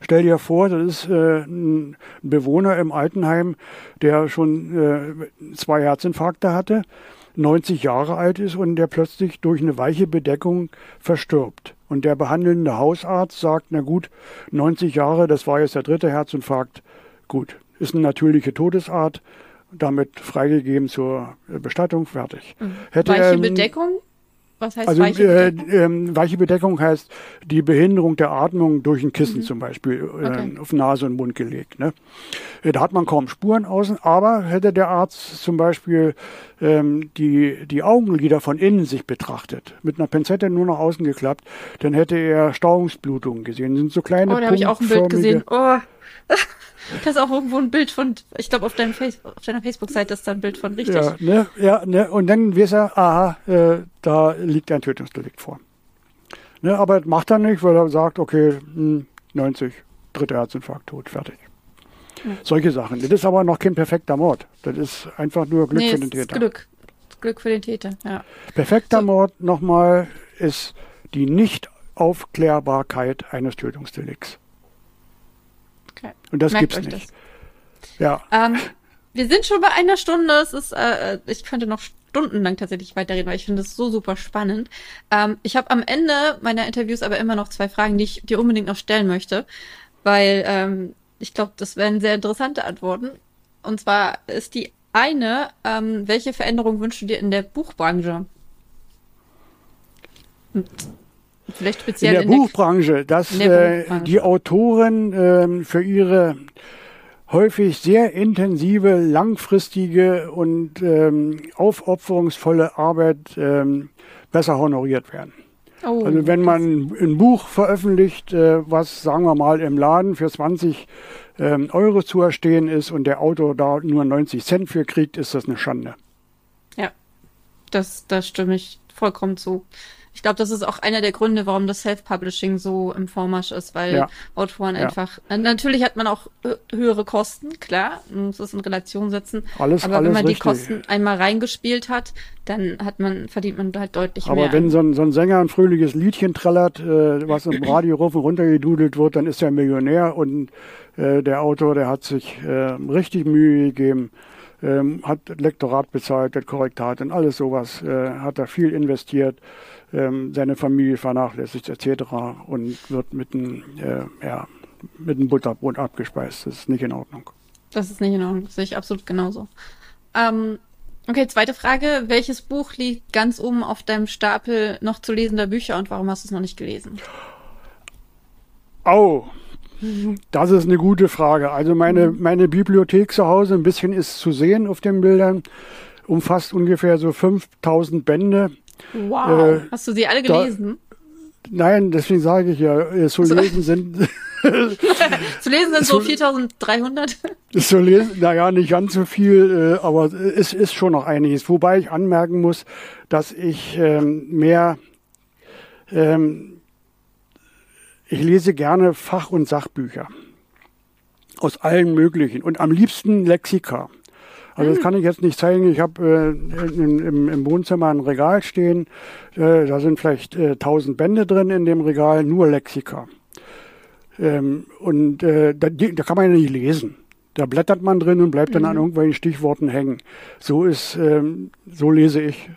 Speaker 2: Stell dir vor, das ist äh, ein Bewohner im Altenheim, der schon äh, zwei Herzinfarkte hatte, 90 Jahre alt ist und der plötzlich durch eine weiche Bedeckung verstirbt. Und der behandelnde Hausarzt sagt, na gut, 90 Jahre, das war jetzt der dritte Herzinfarkt, gut, ist eine natürliche Todesart, damit freigegeben zur Bestattung, fertig.
Speaker 1: Mhm. Hätte weiche er, Bedeckung?
Speaker 2: Was heißt also, weiche äh, Bedeckung? Äh, äh, weiche Bedeckung heißt die Behinderung der Atmung durch ein Kissen mhm. zum Beispiel äh, okay. auf Nase und Mund gelegt. Ne? Äh, da hat man kaum Spuren außen, aber hätte der Arzt zum Beispiel ähm, die, die Augenlider von innen sich betrachtet, mit einer Pinzette nur nach außen geklappt, dann hätte er Stauungsblutungen gesehen. Das sind so kleine
Speaker 1: Oh, da habe ich auch ein Bild gesehen. Oh. <laughs> Du hast auch irgendwo ein Bild von, ich glaube, auf, Face, auf deiner Facebook-Seite ist da ein Bild von, richtig?
Speaker 2: Ja, ne, ja, ne, und dann weiß er, aha, äh, da liegt ein Tötungsdelikt vor. Ne, aber macht er nicht, weil er sagt, okay, mh, 90, dritter Herzinfarkt, tot, fertig. Ja. Solche Sachen. Das ist aber noch kein perfekter Mord. Das ist einfach nur Glück nee, für den Täter.
Speaker 1: Glück. Glück für den Täter, ja.
Speaker 2: Perfekter so. Mord nochmal ist die Nicht-Aufklärbarkeit eines Tötungsdelikts. Okay. Und das Merkt gibt's nicht. Das. Ja.
Speaker 1: Ähm, wir sind schon bei einer Stunde. Es ist, äh, ich könnte noch stundenlang tatsächlich weiterreden, weil ich finde es so super spannend. Ähm, ich habe am Ende meiner Interviews aber immer noch zwei Fragen, die ich dir unbedingt noch stellen möchte, weil ähm, ich glaube, das wären sehr interessante Antworten. Und zwar ist die eine, ähm, welche Veränderung wünschst du dir in der Buchbranche?
Speaker 2: Vielleicht speziell in der, in der Buchbranche, dass der Buchbranche. Äh, die Autoren äh, für ihre häufig sehr intensive, langfristige und ähm, aufopferungsvolle Arbeit ähm, besser honoriert werden. Oh, also wenn man ein Buch veröffentlicht, äh, was sagen wir mal im Laden für 20 ähm, Euro zu erstehen ist und der Autor da nur 90 Cent für kriegt, ist das eine Schande.
Speaker 1: Ja, das, das stimme ich vollkommen zu. Ich glaube, das ist auch einer der Gründe, warum das Self-Publishing so im Vormarsch ist, weil ja. Autoren ja. einfach, natürlich hat man auch höhere Kosten, klar, man muss es in Relation setzen. Alles, aber alles wenn man richtig. die Kosten einmal reingespielt hat, dann hat man, verdient man halt deutlich
Speaker 2: aber
Speaker 1: mehr.
Speaker 2: Aber wenn so ein, so ein Sänger ein fröhliches Liedchen trällert, äh, was im <laughs> Radio rauf und runter gedudelt wird, dann ist er Millionär und äh, der Autor, der hat sich äh, richtig Mühe gegeben ähm, hat Lektorat bezahlt, hat Korrektat und alles sowas, äh, hat da viel investiert, ähm, seine Familie vernachlässigt etc. und wird mit einem äh, ja, mit einem Butterbrot abgespeist. Das ist nicht in Ordnung.
Speaker 1: Das ist nicht in Ordnung, das sehe ich absolut genauso. Ähm, okay, zweite Frage. Welches Buch liegt ganz oben auf deinem Stapel noch zu lesender Bücher und warum hast du es noch nicht gelesen?
Speaker 2: Oh, Das ist eine gute Frage. Also meine, mhm. meine Bibliothek zu Hause, ein bisschen ist zu sehen auf den Bildern, umfasst ungefähr so 5000 Bände.
Speaker 1: Wow. Äh, Hast du sie alle gelesen? Da,
Speaker 2: nein, deswegen sage ich ja, äh, zu lesen sind. <laughs>
Speaker 1: zu lesen sind so 4300.
Speaker 2: Zu lesen, naja, nicht ganz so viel, äh, aber es ist schon noch einiges. Wobei ich anmerken muss, dass ich ähm, mehr ähm, ich lese gerne Fach- und Sachbücher aus allen möglichen und am liebsten Lexika. Also das hm. kann ich jetzt nicht zeigen. Ich habe äh, im, im, Wohnzimmer ein Regal stehen. Äh, da sind vielleicht äh, 1000 Bände drin in dem Regal, nur Lexika. Ähm, und äh, da, da, kann man ja nicht lesen. Da blättert man drin und bleibt dann mhm. an irgendwelchen Stichworten hängen. So ist, ähm, so lese ich.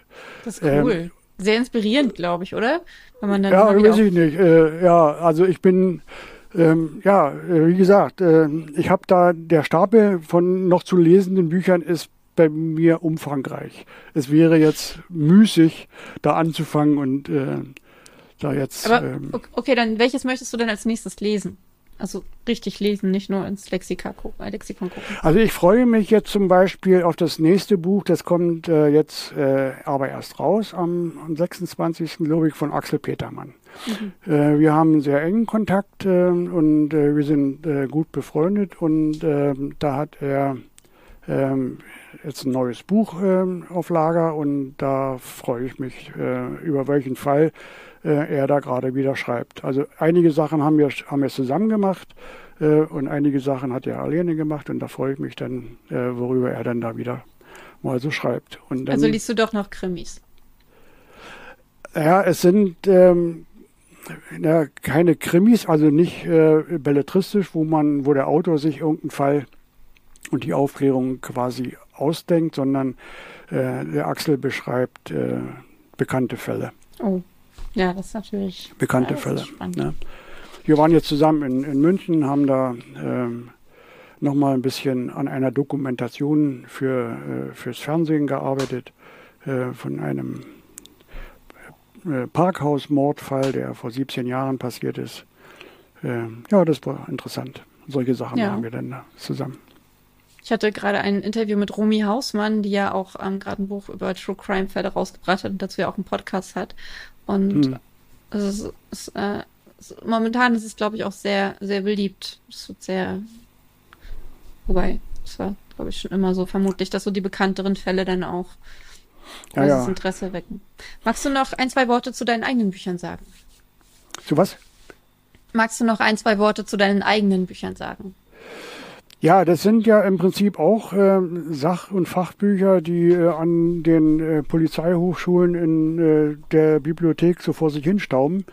Speaker 1: Das ist cool. Ähm, Sehr inspirierend, glaube ich, oder?
Speaker 2: Wenn man dann ja, weiß ich nicht. Äh, ja, also ich bin, ähm, ja, äh, wie gesagt, äh, ich habe da, der Stapel von noch zu lesenden Büchern ist bei mir umfangreich. Es wäre jetzt müßig, da anzufangen und äh, da jetzt.
Speaker 1: Aber, ähm, okay, dann welches möchtest du denn als nächstes lesen? Also richtig lesen, nicht nur ins Lexika gucken, äh, Lexikon gucken.
Speaker 2: Also ich freue mich jetzt zum Beispiel auf das nächste Buch, das kommt äh, jetzt äh, aber erst raus am, am 26. glaube ich von Axel Petermann. Mhm. Äh, wir haben sehr engen Kontakt äh, und äh, wir sind gut befreundet und ähm, da hat er ähm, jetzt ein neues Buch ähm, auf Lager und da freue ich mich über welchen Fall äh, er da gerade wieder schreibt. Also einige Sachen haben wir, haben wir zusammen gemacht äh, und einige Sachen hat er alleine gemacht und da freue ich mich dann, äh, worüber er dann da wieder mal so schreibt.
Speaker 1: Dann, also liest du doch noch Krimis?
Speaker 2: Ja, es sind ähm, ja, keine Krimis, also nicht äh, belletristisch, wo man, wo der Autor sich irgendeinen Fall und die Aufklärung quasi ausdenkt, sondern äh, der Axel beschreibt äh, bekannte Fälle.
Speaker 1: Oh. Ja, das ist natürlich
Speaker 2: bekannte Fälle. Ne? Wir waren jetzt zusammen in, in München, haben da ähm, nochmal ein bisschen an einer Dokumentation für, äh, fürs Fernsehen gearbeitet, äh, von einem Parkhausmordfall, der vor 17 Jahren passiert ist. Äh, ja, das war interessant. Solche Sachen ja. haben wir dann zusammen.
Speaker 1: Ich hatte gerade ein Interview mit Romy Hausmann, die ja auch ähm, gerade ein Buch über True Crime Fälle rausgebracht hat und dazu ja auch einen Podcast hat. Und hm. es ist, es, äh, es, momentan ist es, glaube ich, auch sehr, sehr beliebt. Es wird sehr. Wobei, es war, glaube ich, schon immer so vermutlich, dass so die bekannteren Fälle dann auch großes ja, ja. Interesse wecken. Magst du noch ein, zwei Worte zu deinen eigenen Büchern sagen?
Speaker 2: Zu was?
Speaker 1: Magst du noch ein, zwei Worte zu deinen eigenen Büchern sagen?
Speaker 2: Ja, das sind ja im Prinzip auch äh, Sach- und Fachbücher, die äh, an den äh, Polizeihochschulen in äh, der Bibliothek so vor sich hinstauben,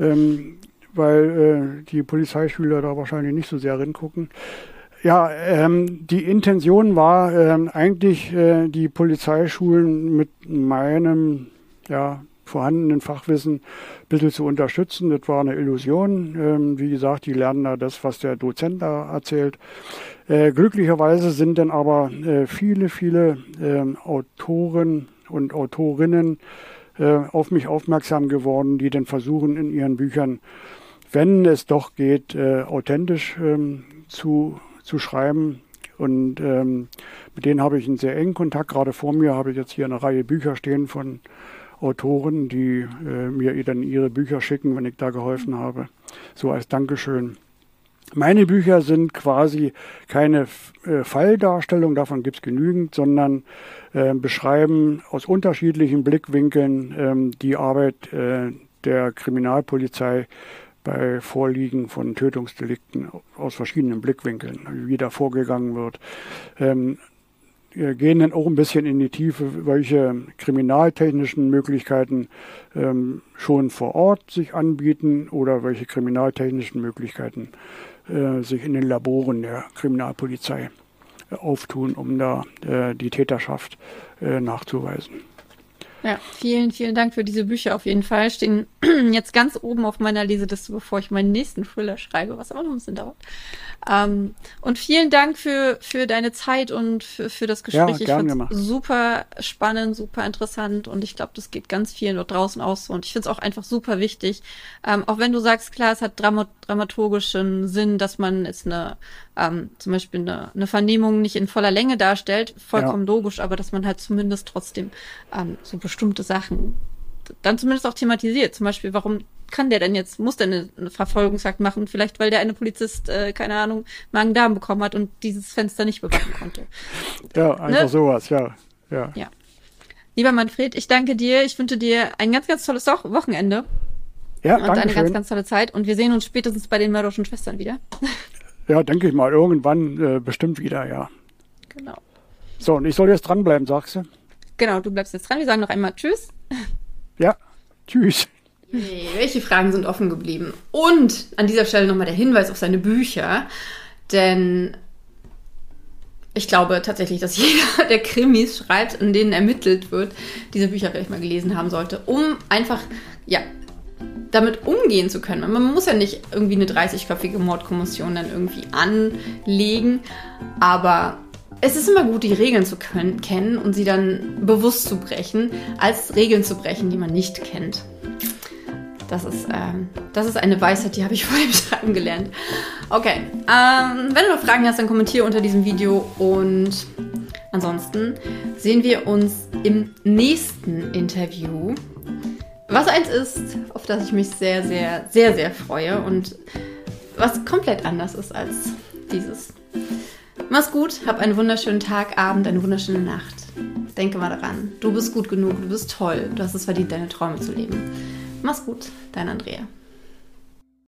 Speaker 2: ähm, weil äh, die Polizeischüler da wahrscheinlich nicht so sehr hingucken. Ja, ähm, die Intention war ähm, eigentlich, äh, die Polizeischulen mit meinem ja, vorhandenen Fachwissen ein bisschen zu unterstützen. Das war eine Illusion. Ähm, wie gesagt, die lernen da das, was der Dozent da erzählt. Äh, glücklicherweise sind dann aber äh, viele, viele äh, Autoren und Autorinnen äh, auf mich aufmerksam geworden, die dann versuchen in ihren Büchern, wenn es doch geht, äh, authentisch ähm, zu, zu schreiben. Und ähm, mit denen habe ich einen sehr engen Kontakt. Gerade vor mir habe ich jetzt hier eine Reihe Bücher stehen von Autoren, die äh, mir dann ihre Bücher schicken, wenn ich da geholfen habe. So als Dankeschön. Meine Bücher sind quasi keine äh, Falldarstellung, davon gibt es genügend, sondern äh, beschreiben aus unterschiedlichen Blickwinkeln ähm, die Arbeit äh, der Kriminalpolizei bei Vorliegen von Tötungsdelikten aus verschiedenen Blickwinkeln, wie da vorgegangen wird. Ähm, wir gehen dann auch ein bisschen in die Tiefe, welche kriminaltechnischen Möglichkeiten ähm, schon vor Ort sich anbieten oder welche kriminaltechnischen Möglichkeiten äh, sich in den Laboren der Kriminalpolizei äh, auftun, um da äh, die Täterschaft äh, nachzuweisen.
Speaker 1: Ja, vielen, vielen Dank für diese Bücher auf jeden Fall. Stehen <clears throat> jetzt ganz oben auf meiner Leseliste, bevor ich meinen nächsten Thriller schreibe, was aber noch ein bisschen dauert. Ähm, und vielen Dank für, für deine Zeit und für, für das Gespräch. Ja, ich fand super spannend, super interessant und ich glaube, das geht ganz vielen dort draußen aus so. Und ich finde es auch einfach super wichtig. Ähm, auch wenn du sagst, klar, es hat Dramat dramaturgischen Sinn, dass man jetzt eine, ähm, zum Beispiel eine, eine Vernehmung nicht in voller Länge darstellt, vollkommen ja. logisch, aber dass man halt zumindest trotzdem ähm, so bestimmte Sachen dann zumindest auch thematisiert. Zum Beispiel, warum kann der denn jetzt, muss der eine, eine Verfolgungsjagd machen? Vielleicht, weil der eine Polizist, äh, keine Ahnung, Magen-Darm bekommen hat und dieses Fenster nicht bewachen konnte.
Speaker 2: Ja, einfach ne? sowas, ja. ja.
Speaker 1: Ja. Lieber Manfred, ich danke dir. Ich wünsche dir ein ganz, ganz tolles Wochenende.
Speaker 2: Ja,
Speaker 1: und
Speaker 2: danke
Speaker 1: eine
Speaker 2: schön.
Speaker 1: ganz, ganz tolle Zeit. Und wir sehen uns spätestens bei den mörderischen Schwestern wieder. <laughs>
Speaker 2: Ja, denke ich mal. Irgendwann äh, bestimmt wieder, ja.
Speaker 1: Genau.
Speaker 2: So, und ich soll jetzt dranbleiben, sagst du?
Speaker 1: Genau, du bleibst jetzt dran. Wir sagen noch einmal Tschüss.
Speaker 2: Ja, tschüss.
Speaker 1: Nee, welche Fragen sind offen geblieben? Und an dieser Stelle nochmal der Hinweis auf seine Bücher. Denn ich glaube tatsächlich, dass <laughs> jeder, der Krimis schreibt, in denen ermittelt wird, diese Bücher vielleicht mal gelesen haben sollte, um einfach, ja, damit umgehen zu können. Man muss ja nicht irgendwie eine 30-köpfige Mordkommission dann irgendwie anlegen, aber es ist immer gut, die Regeln zu können, kennen und sie dann bewusst zu brechen, als Regeln zu brechen, die man nicht kennt. Das ist, ähm, das ist eine Weisheit, die habe ich vor dem Schreiben gelernt. Okay, ähm, wenn du noch Fragen hast, dann kommentiere unter diesem Video und ansonsten sehen wir uns im nächsten Interview. Was eins ist, auf das ich mich sehr, sehr, sehr, sehr freue und was komplett anders ist als dieses. Mach's gut, hab einen wunderschönen Tag, Abend, eine wunderschöne Nacht. Denke mal daran, du bist gut genug, du bist toll, du hast es verdient, deine Träume zu leben. Mach's gut, dein Andrea.